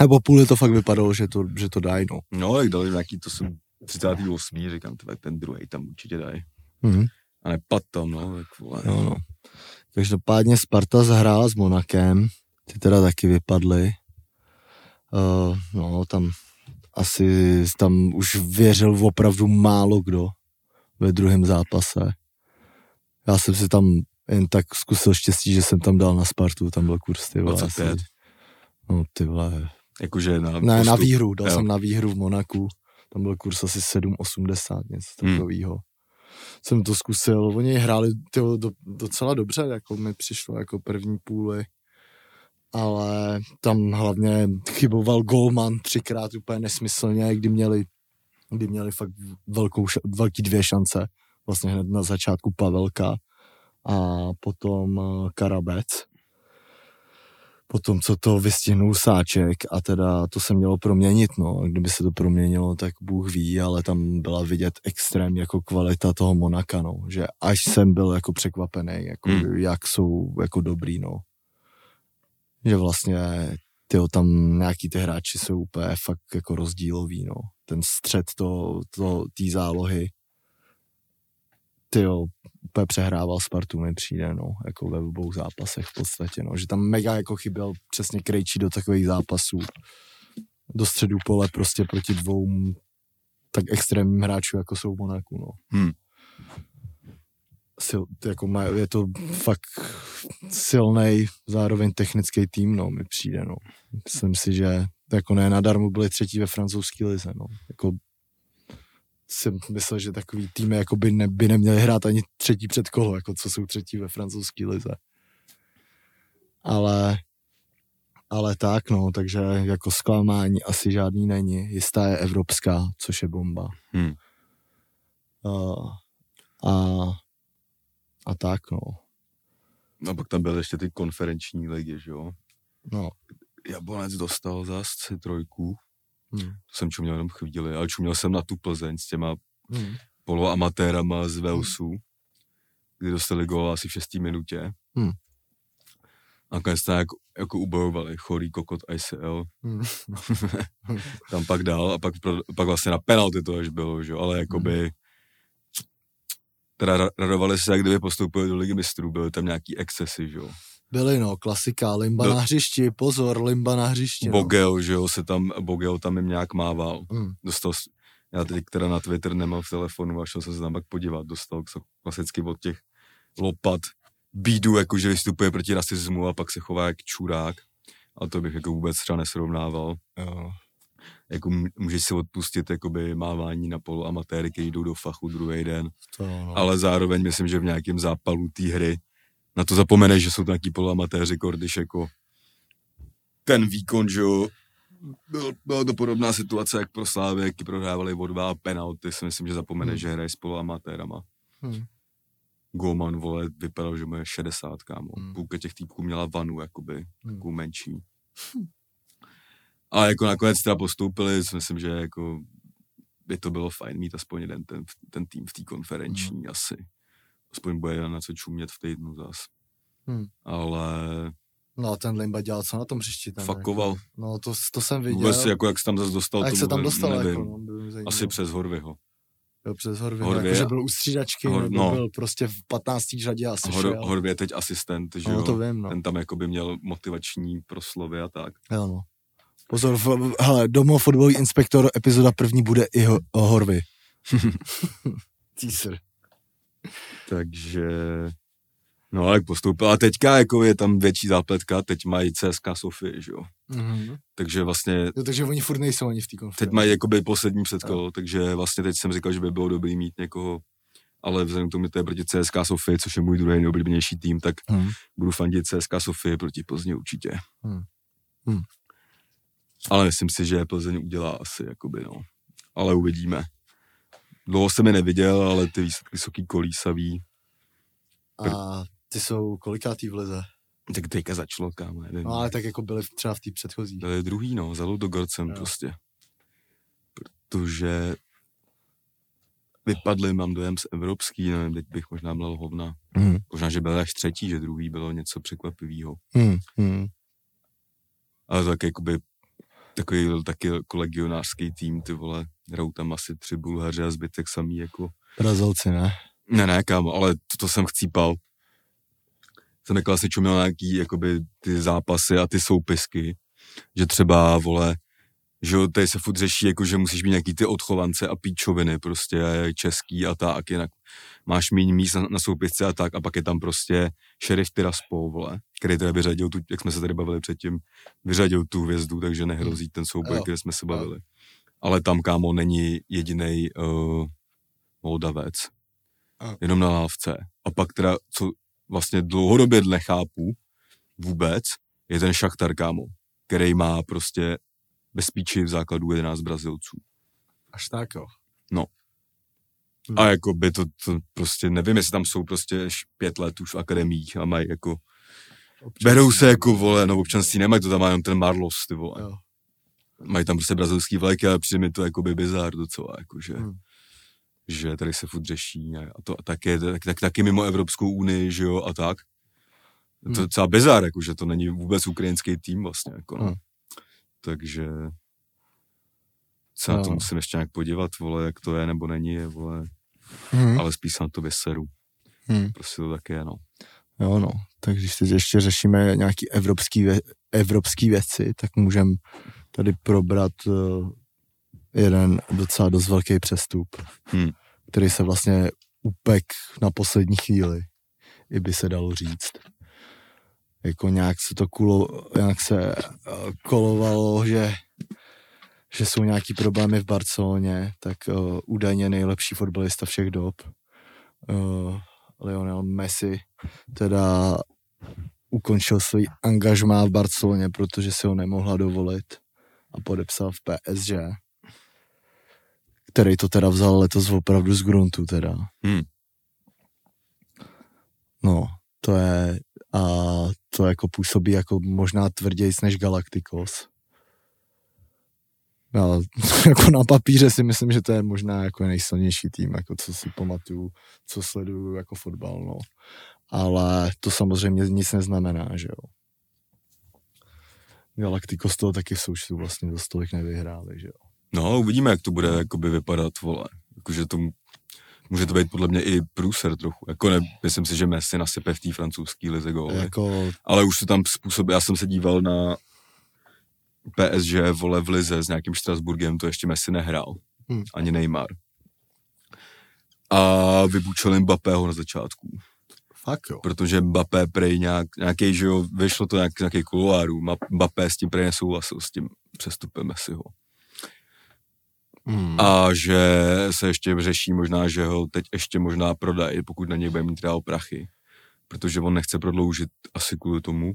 Speaker 2: A po půli to fakt vypadalo, že to, že to dají, no.
Speaker 1: no, jak dali nějaký, to jsem 38. říkám, tyhle, ten druhý tam určitě dají.
Speaker 2: Mhm.
Speaker 1: A nepad tam, no, tak vole.
Speaker 2: Jo, no. Každopádně Sparta zahrála s Monakem, ty teda taky vypadly. Uh, no, tam asi tam už věřil opravdu málo kdo ve druhém zápase. Já jsem si tam jen tak zkusil štěstí, že jsem tam dal na Spartu, tam byl kurz, ty vole.
Speaker 1: 25.
Speaker 2: Asi, no, ty vole.
Speaker 1: Jakože na,
Speaker 2: Ne, na
Speaker 1: postup.
Speaker 2: výhru, dal
Speaker 1: Jo.
Speaker 2: jsem na výhru v Monaku, tam byl kurz asi 7,80, něco
Speaker 1: Hmm.
Speaker 2: takového. Jsem to zkusil, oni hráli tyjo, do, docela dobře, jako mi přišlo jako první půli, ale tam hlavně chyboval golman třikrát úplně nesmyslně, kdy měli, kdy měli fakt velkou, velký dvě šance, vlastně hned na začátku Pavelka a potom eh, Karabec potom, co to vystihnul Sáček a teda to se mělo proměnit, no. Kdyby se to proměnilo, tak Bůh ví, ale tam byla vidět extrém jako kvalita toho Monaka, no. Že až jsem byl jako překvapený, jako
Speaker 1: Hmm.
Speaker 2: jak jsou jako dobrý, no. Že vlastně tyjo, tam nějaký ty hráči jsou úplně fakt jako rozdílový, no. Ten střed to, to, tý zálohy, tyjo, úplně přehrával Spartu mi přijde, no, jako ve obou zápasech v podstatě, no, že tam mega jako chyběl přesně Krejčí do takových zápasů, do středu pole prostě proti dvou tak extrémním hráčů, jako jsou Monaku, no.
Speaker 1: Hmm.
Speaker 2: Sil, jako má, je to fakt silný, zároveň technický tým, no, mi přijde, no. Myslím si, že jako ne nadarmo byli třetí ve francouzské lize, no. Jako jsem myslel, že takový týmy jako by, ne, by neměli hrát ani třetí předkolo, jako co jsou třetí ve francouzské lize. Ale, ale tak, no, takže jako zklamání asi žádný není. Jistá je evropská, což je bomba.
Speaker 1: Hmm.
Speaker 2: Uh, a, a tak, no.
Speaker 1: No pak tam byly ještě ty konferenční ligy, že jo.
Speaker 2: no.
Speaker 1: Jablonec dostal zas trojku.
Speaker 2: Hmm.
Speaker 1: To jsem čuměl jenom chvíli, ale čuměl jsem na tu Plzeň s těma
Speaker 2: Hmm.
Speaker 1: poloamatérama z Walesu, kdy dostali gól asi v šestý minutě.
Speaker 2: Hmm.
Speaker 1: A nakonec to jako, jako ubojovali, chorý kokot ICL.
Speaker 2: Hmm.
Speaker 1: Tam pak dál a pak, pak vlastně na penalty to až bylo, že ale jakoby teda ra- radovali se, jak kdyby postoupili do ligy mistrů, byly tam nějaký excesy, že jo.
Speaker 2: Byly no, klasika, limba
Speaker 1: Byl-
Speaker 2: na hřišti, pozor, limba na hřišti. No.
Speaker 1: Bogel, že jo, se tam, Bogel tam jim nějak mával.
Speaker 2: Hmm.
Speaker 1: Dostal, já teď teda na Twitter nemám v telefonu a šel jsem se tam pak podívat. Dostal klasicky od těch lopat bídu, jakože vystupuje proti rasismu a pak se chová jak čurák. A to bych jako vůbec třeba nesrovnával.
Speaker 2: Jo.
Speaker 1: Jako můžeš si odpustit jakoby mávání na polu amatéry, který jdou do fachu druhý den.
Speaker 2: To, no.
Speaker 1: Ale zároveň myslím, že v nějakém zápalu té hry na to zapomeneš, že jsou to nějaký poloamatéři, když jako ten výkon, že jo, byl, byla to podobná situace, jak pro Slávy, jak prohrávali o dva penalty, si myslím, že zapomeneš,
Speaker 2: Hmm.
Speaker 1: že hraje s poloamatérama.
Speaker 2: Hmm.
Speaker 1: Golman, vole, vypadal, že mu je 60, kámo.
Speaker 2: Hmm.
Speaker 1: Půlka těch týpků měla vanu, jakoby,
Speaker 2: Hmm.
Speaker 1: takovou menší. A jako nakonec teda postoupili, si myslím, že jako by to bylo fajn mít aspoň jeden ten, ten tým v té konferenční
Speaker 2: Hmm.
Speaker 1: asi. Aspoň bude na co čumět v týdnu zas.
Speaker 2: Hmm.
Speaker 1: Ale
Speaker 2: No a ten limba dělal co na tom hřišti? Tam,
Speaker 1: fakoval.
Speaker 2: Jako, no to, to jsem viděl.
Speaker 1: Vůbec jako jak se tam zase dostal,
Speaker 2: a jak se tam dostal?
Speaker 1: nevím.
Speaker 2: Jako, no.
Speaker 1: Asi přes Horvyho.
Speaker 2: Jo, přes Horvě.
Speaker 1: Horvě
Speaker 2: Jako, že byl u střídačky,
Speaker 1: Hor-
Speaker 2: nebo
Speaker 1: no.
Speaker 2: byl prostě v 15. řadě asi
Speaker 1: Hor,
Speaker 2: šel.
Speaker 1: Horvě je teď asistent, že
Speaker 2: No
Speaker 1: jo.
Speaker 2: to vím, no.
Speaker 1: Ten tam jakoby měl motivační proslovy a tak.
Speaker 2: Jo, no. Pozor, v, hele, domov fotbalový inspektor, epizoda první bude i ho, o Horvy. Teaser.
Speaker 1: Takže, no ale postoupil. A teďka jako je tam větší zápletka, teď mají CSK Sofie, že jo.
Speaker 2: Mm-hmm.
Speaker 1: Takže vlastně
Speaker 2: Jo, takže oni furt nejsou ani v té konferenci.
Speaker 1: teď mají jakoby poslední předkolo, takže vlastně teď jsem říkal, že by bylo dobrý mít někoho, ale vzhledem k tomu, že to je proti CSK Sofie, což je můj druhý nejoblíbenější tým, tak
Speaker 2: Hmm.
Speaker 1: budu fandit CSK Sofie proti Plzni určitě.
Speaker 2: Hmm. Hmm.
Speaker 1: Ale myslím si, že Plzeň udělá asi, jakoby, no. Ale uvidíme. Dlouho jsem je neviděl, ale ty taký kolísavý.
Speaker 2: A ty jsou kolikátý v lize?
Speaker 1: Tak teďka začalo, kámo, nevím.
Speaker 2: No ale tak jako byli v- třeba v té předchozí.
Speaker 1: To je druhý, no, za Ludogorcem
Speaker 2: Jo.
Speaker 1: prostě. Protože vypadli, mám dojem, z evropský, nevím, teď bych možná měl hovna.
Speaker 2: Hmm.
Speaker 1: Možná, že byl až třetí, že druhý bylo něco překvapivého.
Speaker 2: Hmm. Hmm.
Speaker 1: Ale tak jakoby takový taky kolegionářský tým, ty vole, hrajou tam asi tři Bulhaři a zbytek samý jako
Speaker 2: Brazilci, ne?
Speaker 1: Ne, ne, kámo, ale to, to jsem chcípal. Jsem nekla si čuměl nějaký, jakoby, ty zápasy a ty soupisky, že třeba, vole, že jo, tady se furt řeší, jako, že musíš mít nějaký ty odchovance a píčoviny, prostě, a český a tak, jinak máš méně míst na, na soupisce a tak, a pak je tam prostě šerif Tiraspol, vole, který teda vyřadil tu, jak jsme se tady bavili předtím, vyřadil tu hvězdu, takže nehrozí ten souboj, kde jsme se bavili. Ale tam, kámo, není jediný uh, Moldavec,
Speaker 2: Jo.
Speaker 1: jenom na lávce. A pak teda, co vlastně dlouhodobě nechápu vůbec, je ten Šachtar, kámo, který má prostě bez píči v základu 11 Brazilců.
Speaker 2: Až tak, jo. Hmm.
Speaker 1: A jako by to, to prostě, nevím, jestli tam jsou prostě pět let už v akademiích a mají jako,
Speaker 2: Občas-
Speaker 1: berou se jako, vole, no občanství nemají, to tam má jenom ten Marlos, ty vole.
Speaker 2: Jo.
Speaker 1: Mají tam prostě brazilský vlajky, ale přijde mi to jako by bizár docela, jako že,
Speaker 2: Hmm.
Speaker 1: že tady se furt řeší a to a tak je, tak, tak, taky mimo Evropskou unii, že jo, a tak. To je
Speaker 2: Hmm.
Speaker 1: docela bizár, jako, že to není vůbec ukrajinský tým vlastně, jako, no.
Speaker 2: Hmm.
Speaker 1: Takže se na to
Speaker 2: No.
Speaker 1: musím ještě nějak podívat, vole, jak to je nebo není, je, vole,
Speaker 2: Hmm.
Speaker 1: ale spíš se na to vyseru.
Speaker 2: Hmm.
Speaker 1: Prostě to tak je, no.
Speaker 2: Jo, no. Tak když teď ještě řešíme nějaký evropský, vě- evropský věci, tak můžeme tady probrat uh, jeden docela dost velký přestup,
Speaker 1: Hmm.
Speaker 2: který se vlastně upek na poslední chvíli, i by se dalo říct. Jako nějak se to kulo, nějak se uh, kolovalo, že že jsou nějaký problémy v Barceloně, tak uh, údajně nejlepší fotbalista všech dob, uh, Lionel Messi, teda ukončil svůj angažmá v Barceloně, protože si ho nemohla dovolit a podepsal v PSG, který to teda vzal letos opravdu z gruntu teda.
Speaker 1: Hmm.
Speaker 2: No, to je, a to jako působí jako možná tvrdějc než Galacticos. No, jako na papíře si myslím, že to je možná jako nejsilnější tým, jako co si pamatuju, co sleduju jako fotbal, no. Ale to samozřejmě nic neznamená, že jo. Galacticos toho taky v součtu vlastně dost tolik nevyhráli, že jo.
Speaker 1: No, uvidíme, jak to bude jakoby vypadat, vole. Jakože tomu Může to být podle mě i průser trochu. Jako ne, myslím si, že Messi nasype v té francouzské lize góly.
Speaker 2: Jako,
Speaker 1: Ale už to tam způsob, já jsem se díval na PSG vole v lize s nějakým Štrasburgem, to ještě Messi nehrál.
Speaker 2: Hmm.
Speaker 1: Ani Neymar. A vybučil Mbappého na začátku.
Speaker 2: fakt jo.
Speaker 1: Protože Mbappé prej nějak, nějaký, že jo, vyšlo to nějak, z nějakých kuloárů. Mbappé s tím prej nesouhlasil, s tím přestupem Messiho.
Speaker 2: Hmm.
Speaker 1: A že se ještě řeší možná, že ho teď ještě možná prodají, pokud na něj bude mít dál prachy. Protože on nechce prodloužit asi kvůli tomu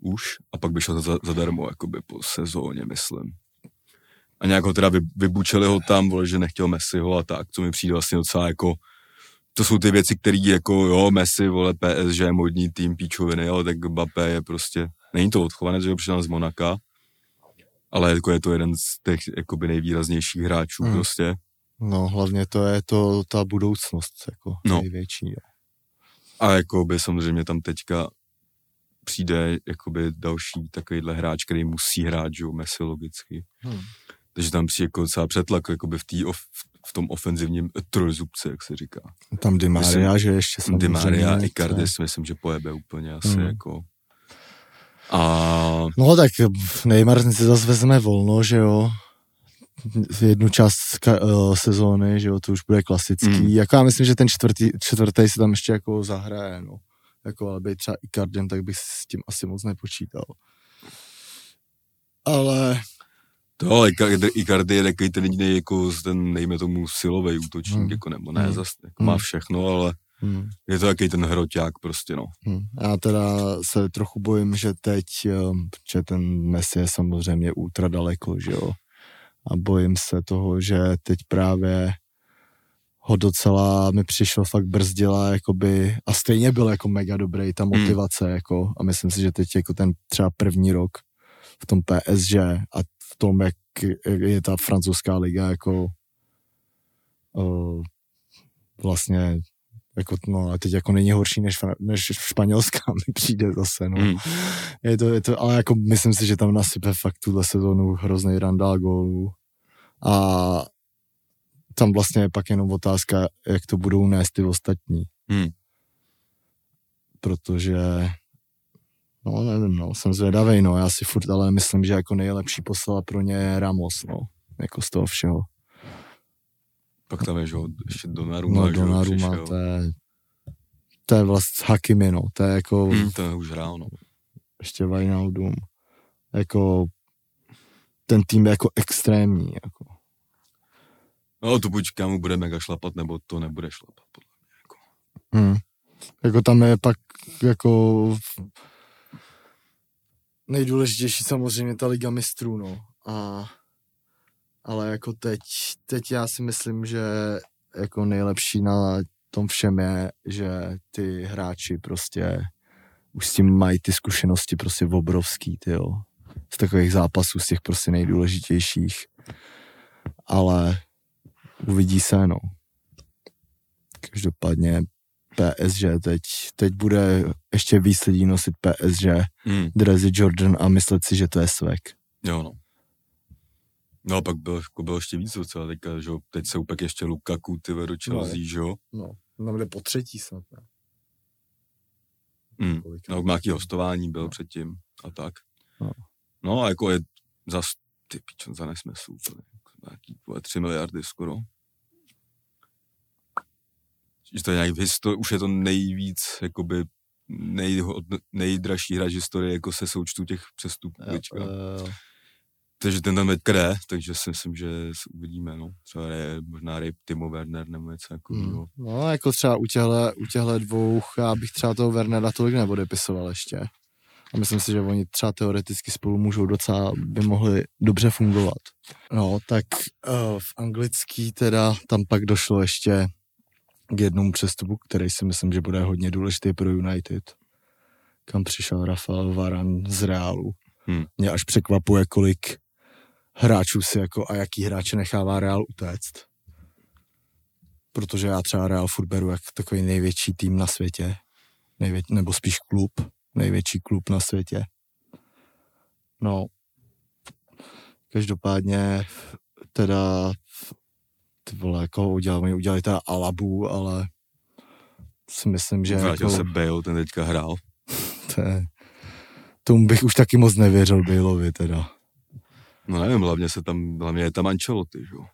Speaker 1: už a pak by šel za, jakoby po sezóně, myslím. A nějak ho teda vy, vybučili ho tam, vole, že nechtěl Messiho a tak, co mi přijde vlastně docela jako to jsou ty věci, které jako, jo, Messi, vole, PSG, modní tým, píčoviny, ale tak Mbappé je prostě, není to odchovanec, že ho přišel z Monaka, ale jako je to jeden z těch jakoby nejvýraznějších hráčů
Speaker 2: Hmm.
Speaker 1: prostě.
Speaker 2: No, hlavně to je to ta budoucnost, jako
Speaker 1: No.
Speaker 2: největší. Jo.
Speaker 1: A jakoby samozřejmě tam teďka přijde jakoby další takovýhle hráč, který musí hrát, že jo, Messi logicky.
Speaker 2: Hmm.
Speaker 1: Takže tam přijde jako docela přetlak jakoby v, tý of, v tom ofenzivním trojzubce, jak se říká.
Speaker 2: Tam Di Maria,
Speaker 1: Myslím,
Speaker 2: že ještě samozřejmě.
Speaker 1: Di Maria, Icardi si myslím, že pojebe úplně asi
Speaker 2: Hmm.
Speaker 1: jako. A
Speaker 2: No tak Neymar si zase vezme volno, že jo. Jednu část ka- uh, sezóny, že jo, to už bude klasický.
Speaker 1: Mm.
Speaker 2: Jako já myslím, že ten čtvrtý, čtvrtý se tam ještě jako zahraje, no. Jako, ale být třeba Icardem, tak bych s tím asi moc nepočítal. Ale
Speaker 1: to, ale Icardi, je takový ten jediný jako ten, dejme tomu, silový útočník,
Speaker 2: Hmm.
Speaker 1: jako nebo ne,
Speaker 2: Hmm.
Speaker 1: zas, jako má
Speaker 2: Hmm.
Speaker 1: všechno, ale
Speaker 2: hm,
Speaker 1: je to takový ten hroťák prostě, no.
Speaker 2: hm. já teda se trochu bojím, že teď, um, že ten Messi je samozřejmě ultra daleko, že jo. A bojím se toho, že teď právě ho docela mi přišlo fakt brzdila, jakoby, a stejně byl jako mega dobrý, ta motivace, jako, a myslím si, že teď jako ten třeba první rok v tom PSG a v tom, jak jak je ta francouzská liga, jako uh, vlastně jako, no, a teď jako není horší než, než španělská mi přijde zase, no.
Speaker 1: Hmm.
Speaker 2: Je to, je to, ale jako myslím si, že tam nasype fakt tuhle sezónu hrozný randál gólů. A tam vlastně je pak jenom otázka, jak to budou nést ty ostatní.
Speaker 1: Hmm.
Speaker 2: Protože, no nevím, no, jsem zvědavej, no, já si furt ale myslím, že jako nejlepší poslala pro ně je Ramos, no, jako z toho všeho.
Speaker 1: Pak tam je, že jo, ještě Donnarumma,
Speaker 2: No, Donnarumma,
Speaker 1: přišel.
Speaker 2: to je, to je vlastně Hakimi, no, to je jako,
Speaker 1: Hmm, ten už hrál, no.
Speaker 2: ještě Wijnaldum, jako ten tým je jako extrémní, jako.
Speaker 1: No to buď kámu bude mega šlapat, nebo to nebude šlapat. podle mě, Jako.
Speaker 2: Hmm. Jako tam je pak jako nejdůležitější samozřejmě ta Liga mistrů, no. A, ale jako teď, teď já si myslím, že jako nejlepší na tom všem je, že ty hráči prostě už s tím mají ty zkušenosti prostě obrovský, ty jo. Z takových zápasů, z těch prostě nejdůležitějších. Ale uvidí se, no. Každopádně PSG teď, teď bude ještě víc lidí nosit PSG,
Speaker 1: Hmm,
Speaker 2: dresy Jordan a myslet si, že to je svek.
Speaker 1: jo, no. No a pak byl, jako bylo ještě víc docela, teďka, že jo, teď se úplně ještě Lukaku, ty do Chelsea, že jo.
Speaker 2: No, tam bude po třetí snad, ne? Kolik?
Speaker 1: No, nějaký hostování byl
Speaker 2: No.
Speaker 1: předtím a tak.
Speaker 2: No.
Speaker 1: No a jako je zas, ty pičo, za nesmysl úplně. Nějaký vole, 3 miliardy skoro. Že to je nějak v histori- už je to nejvíc, jakoby nejhod, nejdražší hráč historie jako se součtu těch přestupů.
Speaker 2: Jo, jo, jo.
Speaker 1: Takže ten tam teďka jde, takže si myslím, že se uvidíme, no. Třeba je možná Ray Timo Werner nebo něco takového.
Speaker 2: Hmm. No, jako třeba u těchto, u těchto dvou, já bych třeba toho Wernera tolik neodepisoval ještě. A myslím si, že oni třeba teoreticky spolu můžou docela, by mohli dobře fungovat. No, tak uh, v anglický teda tam pak došlo ještě k jednomu přestupu, který si myslím, že bude hodně důležitý pro United. Kam přišel Rafael Varan z Reálu.
Speaker 1: Hmm.
Speaker 2: Mě až překvapuje, kolik hráčů si jako a jaký hráče nechává Real utéct. Protože já třeba Real furt beru jak takový největší tým na světě. Nejvě- nebo spíš klub. Největší klub na světě. No. Každopádně teda ty vole, jako udělali, oni udělali ta Alabu, ale si myslím, že
Speaker 1: Vrátil
Speaker 2: jako,
Speaker 1: se Bale, ten teďka hrál.
Speaker 2: to je, tomu bych už taky moc nevěřil Baleovi teda.
Speaker 1: No nevím, hlavně se tam, hlavně je tam Ancelotti, že jo.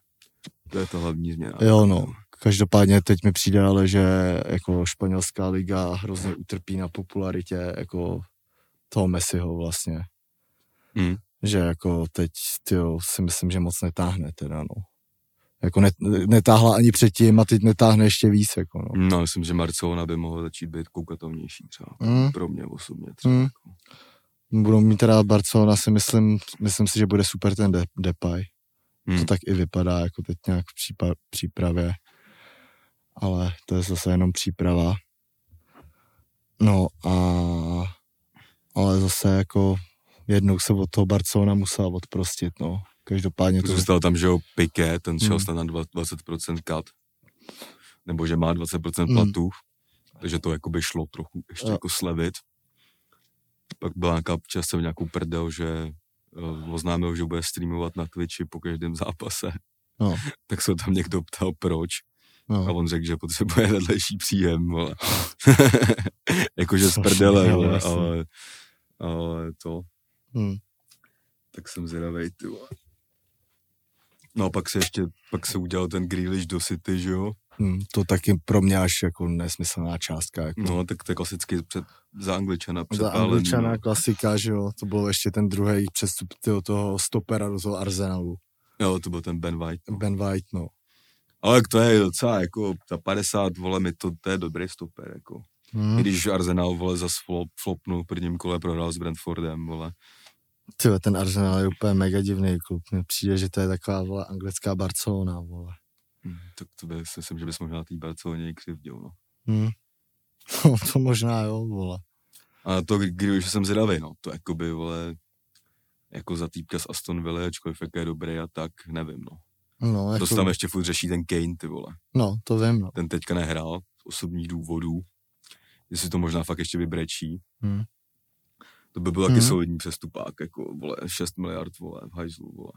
Speaker 1: To je ta hlavní změna.
Speaker 2: Jo, no. Každopádně teď mi přijde ale, že jako španělská liga hrozně utrpí na popularitě jako toho Messiho vlastně.
Speaker 1: Hmm.
Speaker 2: Že jako teď tyjo, si myslím, že moc netáhne teda no. Jako net, netáhla ani předtím a teď netáhne ještě víc jako no.
Speaker 1: No, myslím, že Barcelona by mohla začít být koukatovnější třeba.
Speaker 2: Mm.
Speaker 1: Pro mě osobně třeba.
Speaker 2: Mm.
Speaker 1: Jako.
Speaker 2: Budou mít teda Barcelona si myslím, myslím si, že bude super ten De- Depay.
Speaker 1: Hmm.
Speaker 2: To tak i vypadá jako teď nějak v přípa- přípravě. Ale to je zase jenom příprava. No a ale zase jako jednou se od toho Barcelona musela odprostit, no. Každopádně to...
Speaker 1: Zůstal tam, že jo, Piqué, ten šel
Speaker 2: Hmm.
Speaker 1: snad na dva- 20% cut. Nebo že má 20%
Speaker 2: Hmm.
Speaker 1: platů. Takže to jako by šlo trochu ještě
Speaker 2: Jo.
Speaker 1: jako slevit. Pak byla nějaká časem nějakou prdel, že uh, oznámil, že bude streamovat na Twitchi po každém zápase.
Speaker 2: No.
Speaker 1: tak se tam někdo ptal, proč. A
Speaker 2: No,
Speaker 1: on řekl, že potřebuje vedlejší příjem. Jakože z prdele,
Speaker 2: jasný.
Speaker 1: ale, ale to,
Speaker 2: hm.
Speaker 1: tak jsem zvědavej, ty. No a pak se ještě, pak se udělal ten Grealish do City, že jo?
Speaker 2: Hm. To taky pro mě až jako nesmyslná částka. Jako.
Speaker 1: No, tak to je klasicky před, za Angličana
Speaker 2: Za. Angličana
Speaker 1: no.
Speaker 2: klasika, že jo, to byl ještě ten druhý přestup tyho, toho stopera do toho Arsenalu.
Speaker 1: Jo, to byl ten Ben White. No.
Speaker 2: Ben White, no.
Speaker 1: Ale to je docela, jako, za 50, vole, mi to, to je dobrý stoper, jako.
Speaker 2: Hmm.
Speaker 1: I když Arsenal, vole, zas flop, flopnul v prvním kole, prohrál s Brentfordem, vole.
Speaker 2: Tyjo, ten Arsenal je úplně mega divný klub. Mně přijde, že to je taková vole, anglická Barcelona, vole.
Speaker 1: Hm, tak to by, myslím, že bys možná tý Barceloně i křivdil, no.
Speaker 2: Hmm. No, to možná jo, vole.
Speaker 1: A to, když jsem zvědavý, no, to jakoby, vole, jako za týpka z Aston Villa, ačkoliv jak je dobrý a tak, nevím, no.
Speaker 2: No,
Speaker 1: To
Speaker 2: jako,
Speaker 1: se tam ještě furt řeší ten Kane, ty vole.
Speaker 2: no, to vím, no.
Speaker 1: Ten teďka nehrál z osobních důvodů. Jestli to možná fakt ještě vybrečí.
Speaker 2: Hmm.
Speaker 1: To by byl taky
Speaker 2: Mhm.
Speaker 1: solidní přestupák, jako, vole, 6 miliard, vole, v hajzlu, vole.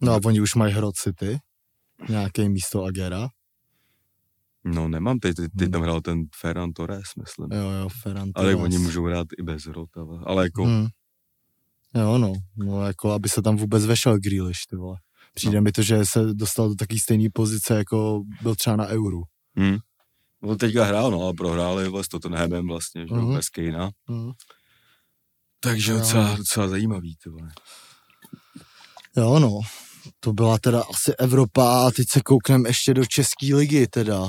Speaker 2: No a oni už mají Hrod City, nějaké místo Agera.
Speaker 1: No nemám, teď, teď, teď
Speaker 2: Hmm.
Speaker 1: tam hrál ten Ferran Torres, myslím.
Speaker 2: Jo, jo, Ferran
Speaker 1: Ale
Speaker 2: Torres.
Speaker 1: oni můžou hrát i bez Rotava. Ale jako,
Speaker 2: Hmm. Jo, no, no, jako aby se tam vůbec vešel Grealish, ty vole. Přijde
Speaker 1: No.
Speaker 2: mi to, že se dostal do takové stejné pozice, jako byl třeba na Euru.
Speaker 1: hm. On teďka hrál, no, a prohráli s Tottenhamem vlastně, že, uh-huh. bez Kanea.
Speaker 2: Hmm.
Speaker 1: Takže
Speaker 2: Jo.
Speaker 1: docela, docela zajímavý, ty vole.
Speaker 2: Jo, no. To byla teda asi Evropa a teď se koukneme ještě do České ligy teda.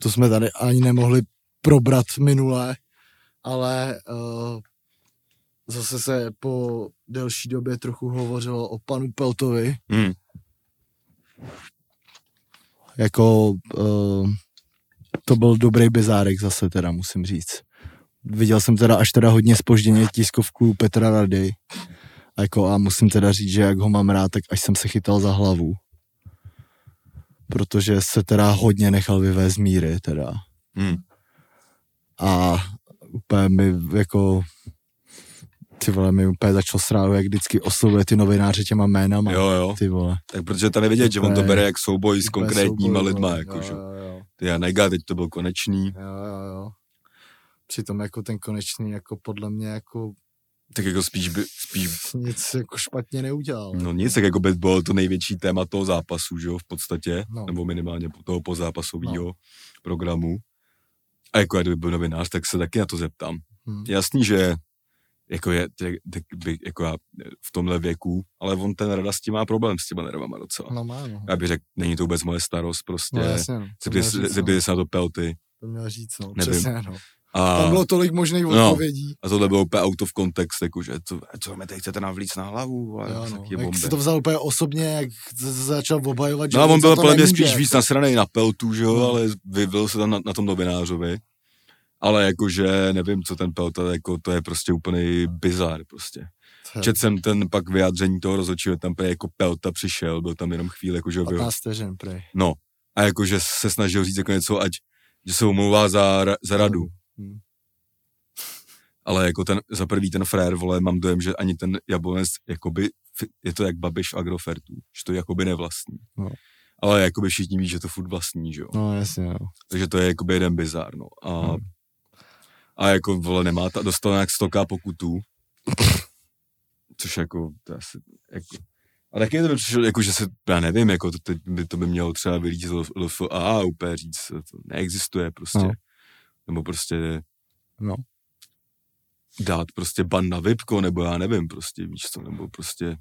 Speaker 2: To jsme tady ani nemohli probrat minule, ale uh, zase se po delší době trochu hovořilo o panu Peltovi.
Speaker 1: Hm.
Speaker 2: Jako uh, to byl dobrý bizárek zase teda, musím říct. Viděl jsem teda až teda hodně spožděně tiskovku Petra Rady. A Jako a musím teda říct, že jak ho mám rád, tak až jsem se chytal za hlavu. Protože se teda hodně nechal vyvést míry teda.
Speaker 1: Hm.
Speaker 2: A úplně mi jako ty vole, mi úplně začalo srát, jak vždycky oslovuje ty novináře těma jménama.
Speaker 1: Jo, jo.
Speaker 2: Ty vole.
Speaker 1: Tak protože tam je vidět, že on to bere jak souboj s konkrétníma
Speaker 2: souboj,
Speaker 1: lidma, jako, že.
Speaker 2: jo, jo, jo.
Speaker 1: Ty a Nega, teď to byl konečný.
Speaker 2: Jo, jo, jo. Přitom jako ten konečný, jako podle mě jako
Speaker 1: Tak jako spíš by, spíš,
Speaker 2: nic jako špatně neudělal.
Speaker 1: no nic, tak jako by bylo to největší téma toho zápasu, že jo, v podstatě,
Speaker 2: No.
Speaker 1: nebo minimálně toho pozápasového no. programu. A jako já kdyby byl novinář, tak se taky na to zeptám.
Speaker 2: Hmm.
Speaker 1: Jasný, že jako je, tak, tak by, jako já v tomhle věku, ale on ten rada s tím má problém s těma nervama docela.
Speaker 2: No má, no.
Speaker 1: Já bych řekl, není to vůbec moje starost, prostě.
Speaker 2: No jasně, no.
Speaker 1: Zeptej
Speaker 2: no.
Speaker 1: se na to pelty.
Speaker 2: To měl říct, no.
Speaker 1: Nevím.
Speaker 2: Přesně, no.
Speaker 1: A,
Speaker 2: Tam bylo tolik možných
Speaker 1: No.
Speaker 2: odpovědí.
Speaker 1: a tohle bylo úplně out of context, jakože to, co mi teď chcete navlíc na hlavu, a
Speaker 2: Jo, no. Jak
Speaker 1: bomby.
Speaker 2: si to vzal úplně osobně, jak z- začal obhajovat, že
Speaker 1: No a on byl podle mě spíš víc nasranej na peltu, že jo,
Speaker 2: No.
Speaker 1: ale vyvil se tam na, na tom novinářovi. Ale jakože nevím, co ten pelta, jako to je prostě úplný bizar prostě. Četl jsem ten pak vyjádření toho rozhodčího, tam prý jako pelta přišel, byl tam jenom chvíli, jakože byl.
Speaker 2: 15 vteřin, prej.
Speaker 1: No. A jakože se snažil říct jako něco, ať, že se omlouvá za, za radu.
Speaker 2: Hmm.
Speaker 1: Ale jako ten, za prvý ten frér, vole, mám dojem, že ani ten Jablonec, jakoby, je to jak Babiš v Agrofertu, že to jakoby nevlastní.
Speaker 2: No.
Speaker 1: Ale jakoby všichni ví, že to furt vlastní, že jo.
Speaker 2: No jasně, no.
Speaker 1: Takže to je jakoby jeden bizár, no. A,
Speaker 2: Hmm.
Speaker 1: a jako, vole, nemá, ta, dostal nějak stoká pokutu, což jako, to je asi, jako, a taky to by přišlo, jako, že se, já nevím, jako, to, teď by, to by mělo třeba vylít z LFA úplně říct, to neexistuje prostě.
Speaker 2: No.
Speaker 1: Nebo prostě
Speaker 2: no.
Speaker 1: dát prostě ban na Vipko, nebo já nevím, prostě, víš co, nebo prostě,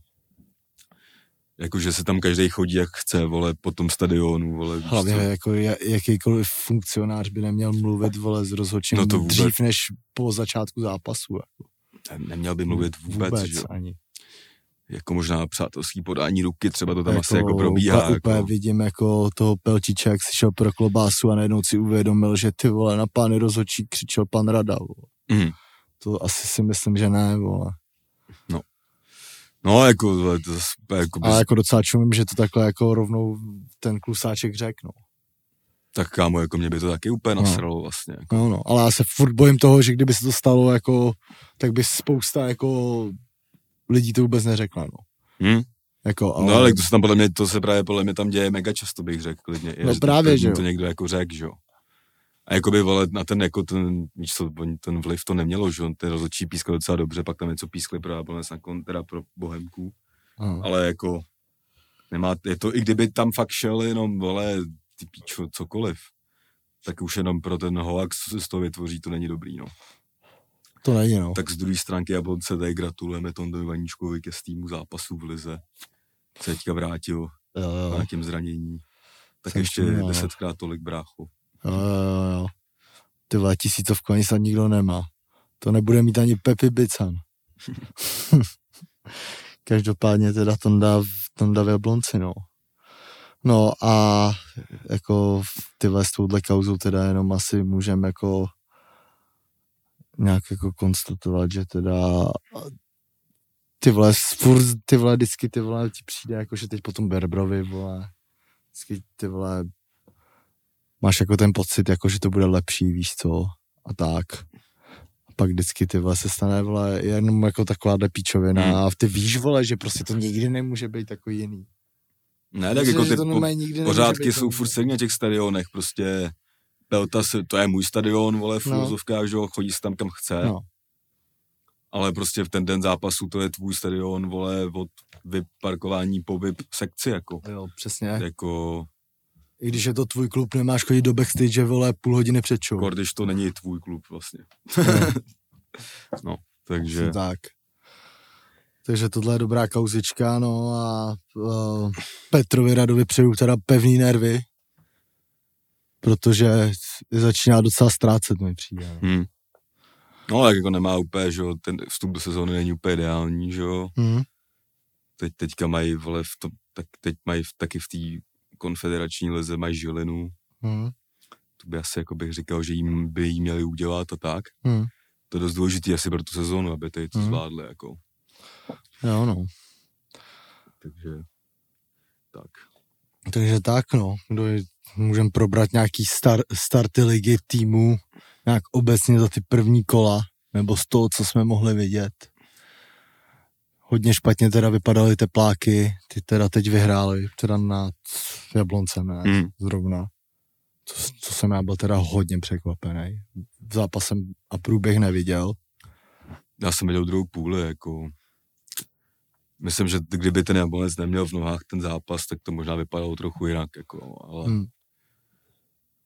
Speaker 1: jako, že se tam každý chodí, jak chce, vole, po tom stadionu, vole,
Speaker 2: Hlavně
Speaker 1: co.
Speaker 2: jako ja- jakýkoliv funkcionář by neměl mluvit, vole, s rozhodčím
Speaker 1: No to vůbec.
Speaker 2: dřív než po začátku zápasu. Jako.
Speaker 1: Ne- Neměl by mluvit vůbec,
Speaker 2: vůbec
Speaker 1: že
Speaker 2: ani.
Speaker 1: Jako možná přátelský podání ruky, třeba to tam asi jako probíhá.
Speaker 2: Úplně, úplně
Speaker 1: Jako,
Speaker 2: vidím jako toho Pelčiče, jak si šel pro klobásu a najednou si uvědomil, že ty vole na pány rozhodčí křičel pan Rada. Vole.
Speaker 1: mm.
Speaker 2: To asi si myslím, že ne, vole.
Speaker 1: No, jako, vole, to zase, jako
Speaker 2: Ale
Speaker 1: bez,
Speaker 2: jako docela čumím, že to takhle jako rovnou ten klusáček řekl, no.
Speaker 1: tak kámo, jako mě by to taky úplně
Speaker 2: No.
Speaker 1: nasralo vlastně. Jako.
Speaker 2: No, no, ale já se furt bojím toho, že kdyby se to stalo, jako, tak by spousta jako lidí to vůbec neřekla, no.
Speaker 1: Hm?
Speaker 2: Jako, ale,
Speaker 1: No, ale to se tam podle mě, to se právě podle mě tam děje mega často, bych řekl klidně.
Speaker 2: No
Speaker 1: že
Speaker 2: právě,
Speaker 1: to,
Speaker 2: že jo.
Speaker 1: To někdo jako řekl, že jo. A jako by, vole, na ten, jako ten, víš co, ten vliv to nemělo, že on ten rozhodčí pískal docela dobře, pak tam něco pískli pro Jablonec na kon, teda pro Bohemku.
Speaker 2: Aha.
Speaker 1: ale jako nemá, je to, i kdyby tam fakt šel jenom, vole, ty píčo, cokoliv, tak už jenom pro ten hoax, co se z toho vytvoří, to není dobrý, no.
Speaker 2: To není, no.
Speaker 1: Tak z druhé stránky Jablonce tady gratulujeme Tondovi Vaníčkovi ke týmu zápasů v Lize. Se teďka vrátil
Speaker 2: Jo, jo,
Speaker 1: nějakém zranění. Tak
Speaker 2: Jsem
Speaker 1: ještě
Speaker 2: všiml, no.
Speaker 1: desetkrát tolik brácho.
Speaker 2: jo, jo, jo. Ty vole, tisícovku ani snad nikdo nemá. To nebude mít ani Pepi Bican. Každopádně teda Tonda, Tonda v Jablonci, no. No a jako tyhle s touhle kauzou teda jenom asi můžeme jako nějak jako konstatovat, že teda ty vole, furt ty vole, vždycky ty vole ti přijde jako, že teď potom Berbrovi, vole, vždycky ty vole máš jako ten pocit, jako, že to bude lepší, víš co, a tak. A pak vždycky ty vole se stane, vole, jenom jako takováhle píčovina
Speaker 1: Hmm.
Speaker 2: a ty víš, vole, že prostě to nikdy nemůže být takový jiný.
Speaker 1: Ne, tak
Speaker 2: Myslím,
Speaker 1: jako ty
Speaker 2: to
Speaker 1: po, pořádky jsou furt stejně na těch stadionech, prostě Pelta, se, to je můj stadion, vole, v
Speaker 2: No.
Speaker 1: že jo, chodí se tam kam chce.
Speaker 2: No.
Speaker 1: ale prostě v ten den zápasu to je tvůj stadion, vole, od vyparkování po VIP sekci, jako.
Speaker 2: Jo, přesně.
Speaker 1: Jako,
Speaker 2: I když je to tvůj klub, nemáš chodit do backstage, vole, půl hodiny před show.
Speaker 1: kor, když to není tvůj klub vlastně.
Speaker 2: No.
Speaker 1: No, takže,
Speaker 2: Tak. Takže tohle je dobrá kauzička, no a uh, Petrovi Radovi přeju teda pevný nervy, protože začíná docela ztrácet, mi přijde. No.
Speaker 1: hm. No, tak jako nemá úplně, že jo, ten vstup do sezóny není úplně ideální, že jo.
Speaker 2: Hmm.
Speaker 1: Teď, teďka mají, vole, v tom, tak teď mají v, taky v té konfederační lize mají Žilinu.
Speaker 2: Hmm.
Speaker 1: To by asi, jako bych říkal, že jim by jí měli udělat a tak.
Speaker 2: Hmm.
Speaker 1: To je dost důležitý asi pro tu sezónu, aby tady to
Speaker 2: Mhm.
Speaker 1: zvládli, jako.
Speaker 2: Jo, no.
Speaker 1: Takže, tak.
Speaker 2: Takže tak, no. Kdo je, můžeme probrat nějaký star, starty ligy týmu nějak obecně za ty první kola, nebo z toho, co jsme mohli vidět. Hodně špatně teda vypadaly tepláky, ty teda teď vyhráli, teda nad Jabloncem, ne,
Speaker 1: Mm.
Speaker 2: zrovna. Co, co jsem já byl teda hodně překvapený. V zápasem a průběh neviděl.
Speaker 1: Já jsem viděl druhou půli, jako... Myslím, že kdyby ten Jablonec neměl v nohách ten zápas, tak to možná vypadalo trochu jinak, jako, ale...
Speaker 2: Hmm.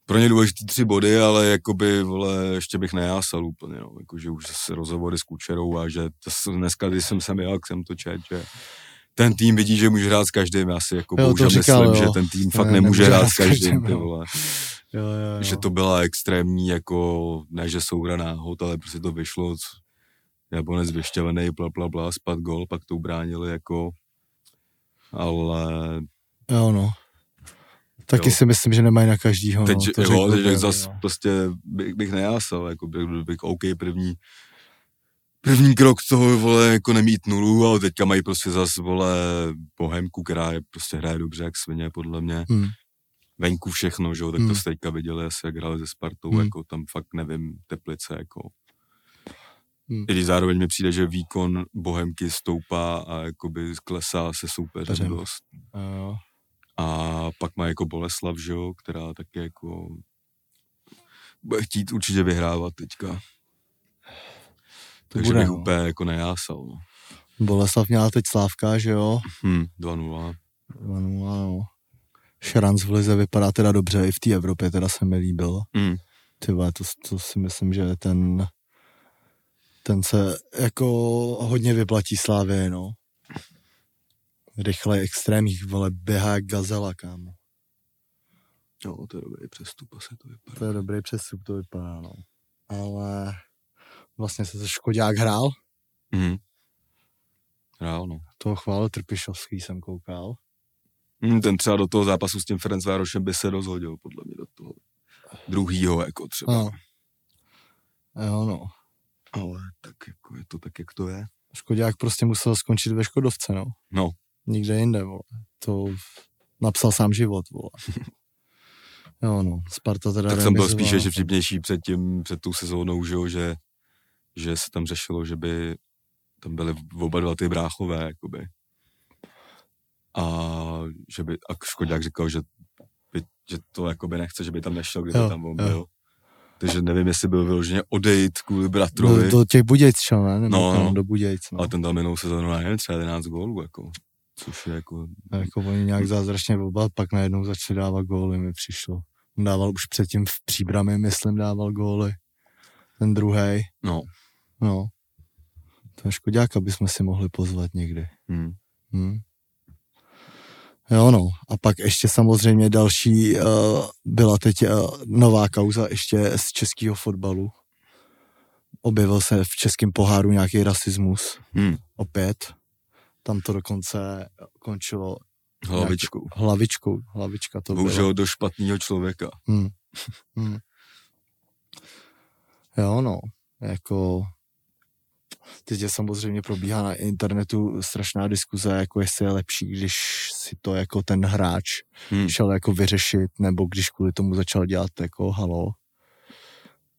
Speaker 1: Pro ně důležitý tři body, ale jakoby, vole, ještě bych nejásal úplně, no. Jakože už se rozhovory s Kučerou a že to, dneska, když jsem sem jel, jak jsem to čet, že ten tým vidí, že může hrát s každým, já si jako
Speaker 2: Jo,
Speaker 1: bohužel
Speaker 2: říkal,
Speaker 1: myslím,
Speaker 2: jo.
Speaker 1: že ten tým fakt
Speaker 2: Ne,
Speaker 1: nemůže hrát s každým, ty vole.
Speaker 2: Jo, jo, jo.
Speaker 1: že to byla extrémní, jako, ne, že souhra náhod, ale prostě to vyšlo, c- Jablonec vyšťavený, bla, bla, bla, spad gol, pak to ubránili, jako, ale
Speaker 2: Jo, no. Taky
Speaker 1: Jo.
Speaker 2: si myslím, že nemají na každýho.
Speaker 1: teď,
Speaker 2: no, to
Speaker 1: jo,
Speaker 2: řekl
Speaker 1: teď
Speaker 2: Bill,
Speaker 1: zas
Speaker 2: no.
Speaker 1: prostě bych, bych nejásal, jako bych, bych OK, první, první krok toho, vole, jako nemít nulu, ale teďka mají prostě zas, vole, Bohemku, která je, prostě hraje dobře, jak svině, podle mě.
Speaker 2: Hmm.
Speaker 1: Venku všechno, že jo, tak
Speaker 2: Hmm.
Speaker 1: to jste teďka viděli, asi jak hráli se Spartou,
Speaker 2: Hmm.
Speaker 1: jako tam fakt nevím, Teplice, jako,
Speaker 2: Hmm.
Speaker 1: I když zároveň mi přijde, že výkon Bohemky stoupá a jakoby klesá se soupeřem
Speaker 2: Peřem.
Speaker 1: dost.
Speaker 2: Jo.
Speaker 1: A pak má jako Boleslav, že jo, která taky jako bude chtít určitě vyhrávat teďka.
Speaker 2: To
Speaker 1: Takže
Speaker 2: bude,
Speaker 1: bych
Speaker 2: no.
Speaker 1: úplně jako nejásal. No.
Speaker 2: Boleslav měla teď Slávka, že jo?
Speaker 1: Hm, 2-0.
Speaker 2: 2-0, no. Šranc v lize vypadá teda dobře, i v té Evropě teda se mi líbil.
Speaker 1: Hm.
Speaker 2: Ty vole, to, to si myslím, že ten ten se jako hodně vyplatí Slávě, no. Rychle extrémních, vole, běhá gazela, kámo.
Speaker 1: Jo, to je dobrý přestup, asi to vypadá.
Speaker 2: To je dobrý přestup, to vypadá, no. Ale vlastně se Škodák hrál,
Speaker 1: Hm. Hrál, no.
Speaker 2: toho chválil Trpišovský, jsem koukal.
Speaker 1: Hm, ten třeba do toho zápasu s tím Ferenc Várošem by se rozhodil, podle mě, do toho druhýho, jako třeba.
Speaker 2: No. Jo, no.
Speaker 1: Ale tak jako je to tak, jak to je.
Speaker 2: Škodák prostě musel skončit ve Škodovce, no.
Speaker 1: No,
Speaker 2: Nikde jinde, vole. To napsal sám život, vole. Jo, no. Sparta teda
Speaker 1: tak jsem byl
Speaker 2: remizovala.
Speaker 1: spíš že vtipnější před, tím, před tou sezónou, že, jo, že, že se tam řešilo, že by tam byly oba dva ty bráchové, jakoby. A že by, a Škodák říkal, že, by, že to jakoby nechce, že by tam nešel, kdyby
Speaker 2: Jo,
Speaker 1: tam on
Speaker 2: jo.
Speaker 1: byl. Takže nevím, jestli byl vyloženě odejít kvůli bratrovi,
Speaker 2: do, do těch Budějc šel, ne? Nebo
Speaker 1: No,
Speaker 2: no, do Budějc, no.
Speaker 1: ale ten tam minulou sezónu, nevím, třeba 11 gólů, jako. Což je jako,
Speaker 2: A jako oni nějak zázračně oba, pak najednou začali dávat góly, mi přišlo. On dával už předtím v příbrami, myslím, dával góly. Ten druhý,
Speaker 1: no,
Speaker 2: no. Ten Škodáka bychom si mohli pozvat někdy.
Speaker 1: hm.
Speaker 2: Hm. Jo no, a pak ještě samozřejmě další, uh, byla teď uh, nová kauza ještě z českého fotbalu. Objevil se v českém poháru nějaký rasismus,
Speaker 1: Hm.
Speaker 2: opět. Tam to dokonce končilo
Speaker 1: hlavičkou.
Speaker 2: hlavičkou, hlavička to
Speaker 1: Bohužel
Speaker 2: bylo.
Speaker 1: do špatného člověka.
Speaker 2: Hmm. Hmm. Jo, no, jako teď je samozřejmě probíhá na internetu strašná diskuze, jako jestli je lepší, když si to jako ten hráč
Speaker 1: Hm.
Speaker 2: šel jako vyřešit, nebo když kvůli tomu začal dělat jako halo.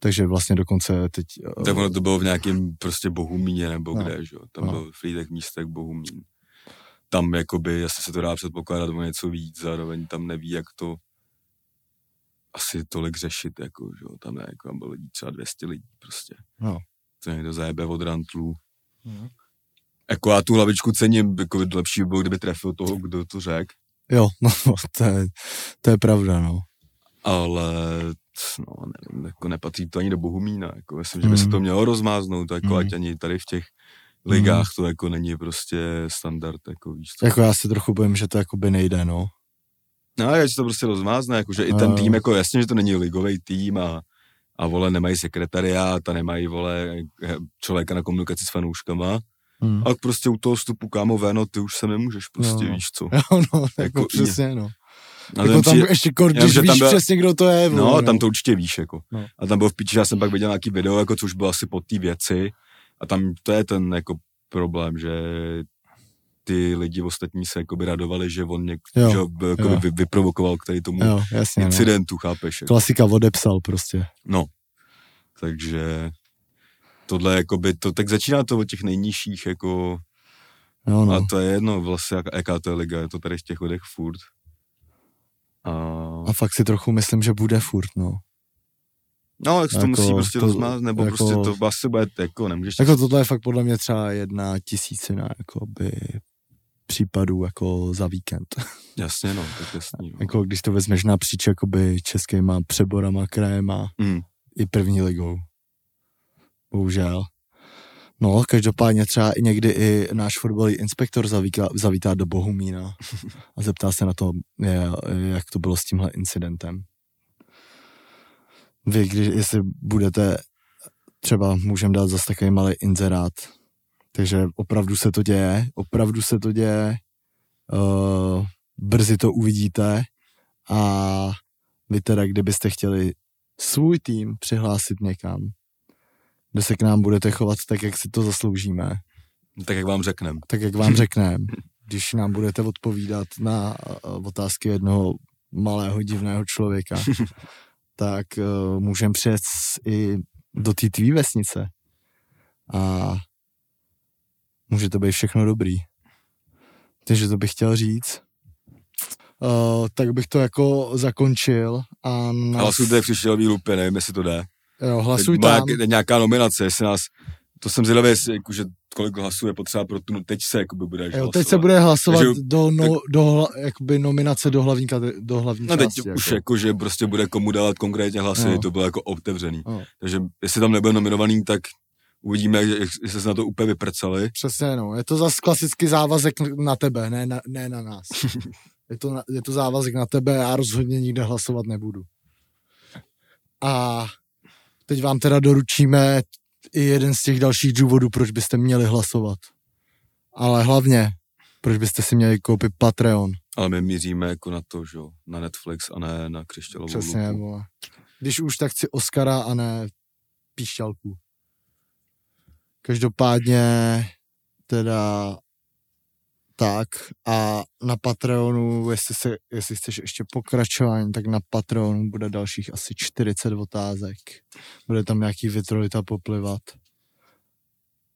Speaker 2: Takže vlastně dokonce teď... eh,
Speaker 1: Tak ono to bylo v nějakém prostě Bohumíně nebo
Speaker 2: No.
Speaker 1: kde, že jo. Tam
Speaker 2: No.
Speaker 1: byl Frýdek místek Bohumín. Tam jakoby, jestli se to dá předpokládat o něco víc, zároveň tam neví, jak to asi tolik řešit, jako, že jo. Tam, jako, tam bylo lidí třeba 200 lidí prostě.
Speaker 2: No.
Speaker 1: To někdo zajebe od rantlů.
Speaker 2: Mhm.
Speaker 1: Jako já tu hlavičku cením, jako lepší by bylo, kdyby trefil toho, kdo to řekl.
Speaker 2: Jo, no, to je, to je pravda, no.
Speaker 1: ale no, nevím, jako nepatří to ani do Bohumína, jako myslím, že by se to mělo rozmáznout, jako
Speaker 2: Mm.
Speaker 1: ať ani tady v těch ligách to jako není prostě standard, jako víš co.
Speaker 2: Jako já si trochu bojím, že to jako by nejde, no.
Speaker 1: No, se to prostě rozmázne, jako, že i ten tým, jako jasně, že to není ligový tým a, a vole, nemají sekretariát a nemají, vole, člověka na komunikaci s fanouškama,
Speaker 2: Hmm.
Speaker 1: a prostě u toho vstupu, kámo, veno, ty už se nemůžeš prostě,
Speaker 2: No.
Speaker 1: víš co.
Speaker 2: Jo, no, jako,
Speaker 1: Jako-
Speaker 2: přesně, no.
Speaker 1: A
Speaker 2: jako tam
Speaker 1: přijde-
Speaker 2: ještě kor, když
Speaker 1: tam
Speaker 2: víš
Speaker 1: byla-
Speaker 2: přesně, kdo to je.
Speaker 1: No,
Speaker 2: vole,
Speaker 1: tam to určitě víš, jako.
Speaker 2: No.
Speaker 1: A tam bylo v piči, já jsem pak viděl nějaký video, jako, což bylo asi pod té věci. A tam to je ten jako problém, že ty lidi ostatní se jakoby radovali, že on něk,
Speaker 2: Jo,
Speaker 1: že ho jako
Speaker 2: jo.
Speaker 1: vy, vyprovokoval k tady tomu
Speaker 2: Jo, jasně, no.
Speaker 1: incidentu, chápeš? Jako.
Speaker 2: Klasika odepsal prostě.
Speaker 1: No, takže tohle jakoby, to tak začíná to od těch nejnižších, jako,
Speaker 2: Jo, no.
Speaker 1: a to je jedno vlastně, jak, jaká to je liga, je to tady v těch lidech furt. A,
Speaker 2: A fakt si trochu myslím, že bude furt, no.
Speaker 1: no, jak se to
Speaker 2: jako
Speaker 1: musí prostě
Speaker 2: to-
Speaker 1: rozmázt, nebo
Speaker 2: jako-
Speaker 1: prostě to asi bude, jako nemůžeš
Speaker 2: Jako tohle je fakt podle mě třeba jedna tisícina, jakoby případů jako za víkend.
Speaker 1: Jasně, no, tak jasný. No.
Speaker 2: jako když to vezmeš napříč jakoby českýma přeborama, krajema
Speaker 1: Mm.
Speaker 2: i první ligou. Bohužel. No, každopádně třeba i někdy i náš fotbalový inspektor zavíká, zavítá do Bohumína a zeptá se na to, jak to bylo s tímhle incidentem. Vy, když, jestli budete, třeba můžeme dát zase takový malý inzerát, takže opravdu se to děje, opravdu se to děje, uh, brzy to uvidíte. A vy teda, kdybyste chtěli svůj tým přihlásit někam, kde se k nám budete chovat tak, jak si to zasloužíme,
Speaker 1: Tak jak vám řeknem.
Speaker 2: tak, jak vám řekneme, když nám budete odpovídat na uh, otázky jednoho malého divného člověka, tak uh, můžeme přijet i do té tvý vesnice a může to být všechno dobrý. Takže to bych chtěl říct. Uh, tak bych to jako zakončil a na...
Speaker 1: Hlasujte, jak přišel výlupy, nevím, jestli to jde.
Speaker 2: Jo, hlasuj
Speaker 1: Teď má
Speaker 2: tam.
Speaker 1: nějak- nějaká nominace, jestli nás, to jsem zvědavý, jestli, jako, že kolik hlasů je potřeba pro tu, no teď se jakoby bude
Speaker 2: Jo,
Speaker 1: hlasovat.
Speaker 2: teď se bude hlasovat
Speaker 1: Takže-
Speaker 2: do, no, do, hla, jakoby nominace do hlavní, do hlavní
Speaker 1: No teď
Speaker 2: části.
Speaker 1: už
Speaker 2: jako.
Speaker 1: jako, že prostě bude komu dávat konkrétně hlasy,
Speaker 2: Jo.
Speaker 1: to bylo jako otevřený.
Speaker 2: Jo.
Speaker 1: Takže jestli tam nebude nominovaný, tak uvidíme, jak, se na to úplně vyprcali.
Speaker 2: Přesně, no. Je to zase klasický závazek na tebe, ne na, ne na nás. Je to, na, je to závazek na tebe a já rozhodně nikde hlasovat nebudu. A teď vám teda doručíme i jeden z těch dalších důvodů, proč byste měli hlasovat. Ale hlavně, proč byste si měli koupit Patreon.
Speaker 1: Ale my míříme jako na to, že jo, na Netflix a ne na křišťalovou
Speaker 2: Přesně,
Speaker 1: lupu.
Speaker 2: vole. Když už, tak chci Oscara a ne píšťalku. Každopádně teda tak a na Patreonu, jestli, se, jestli chceš ještě pokračování, tak na Patreonu bude dalších asi 40 otázek. Bude tam nějaký vitrolita poplivat.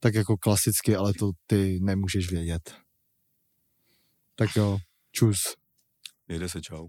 Speaker 2: Tak jako klasicky, ale to ty nemůžeš vědět. Tak jo, čus.
Speaker 1: Jede se čau.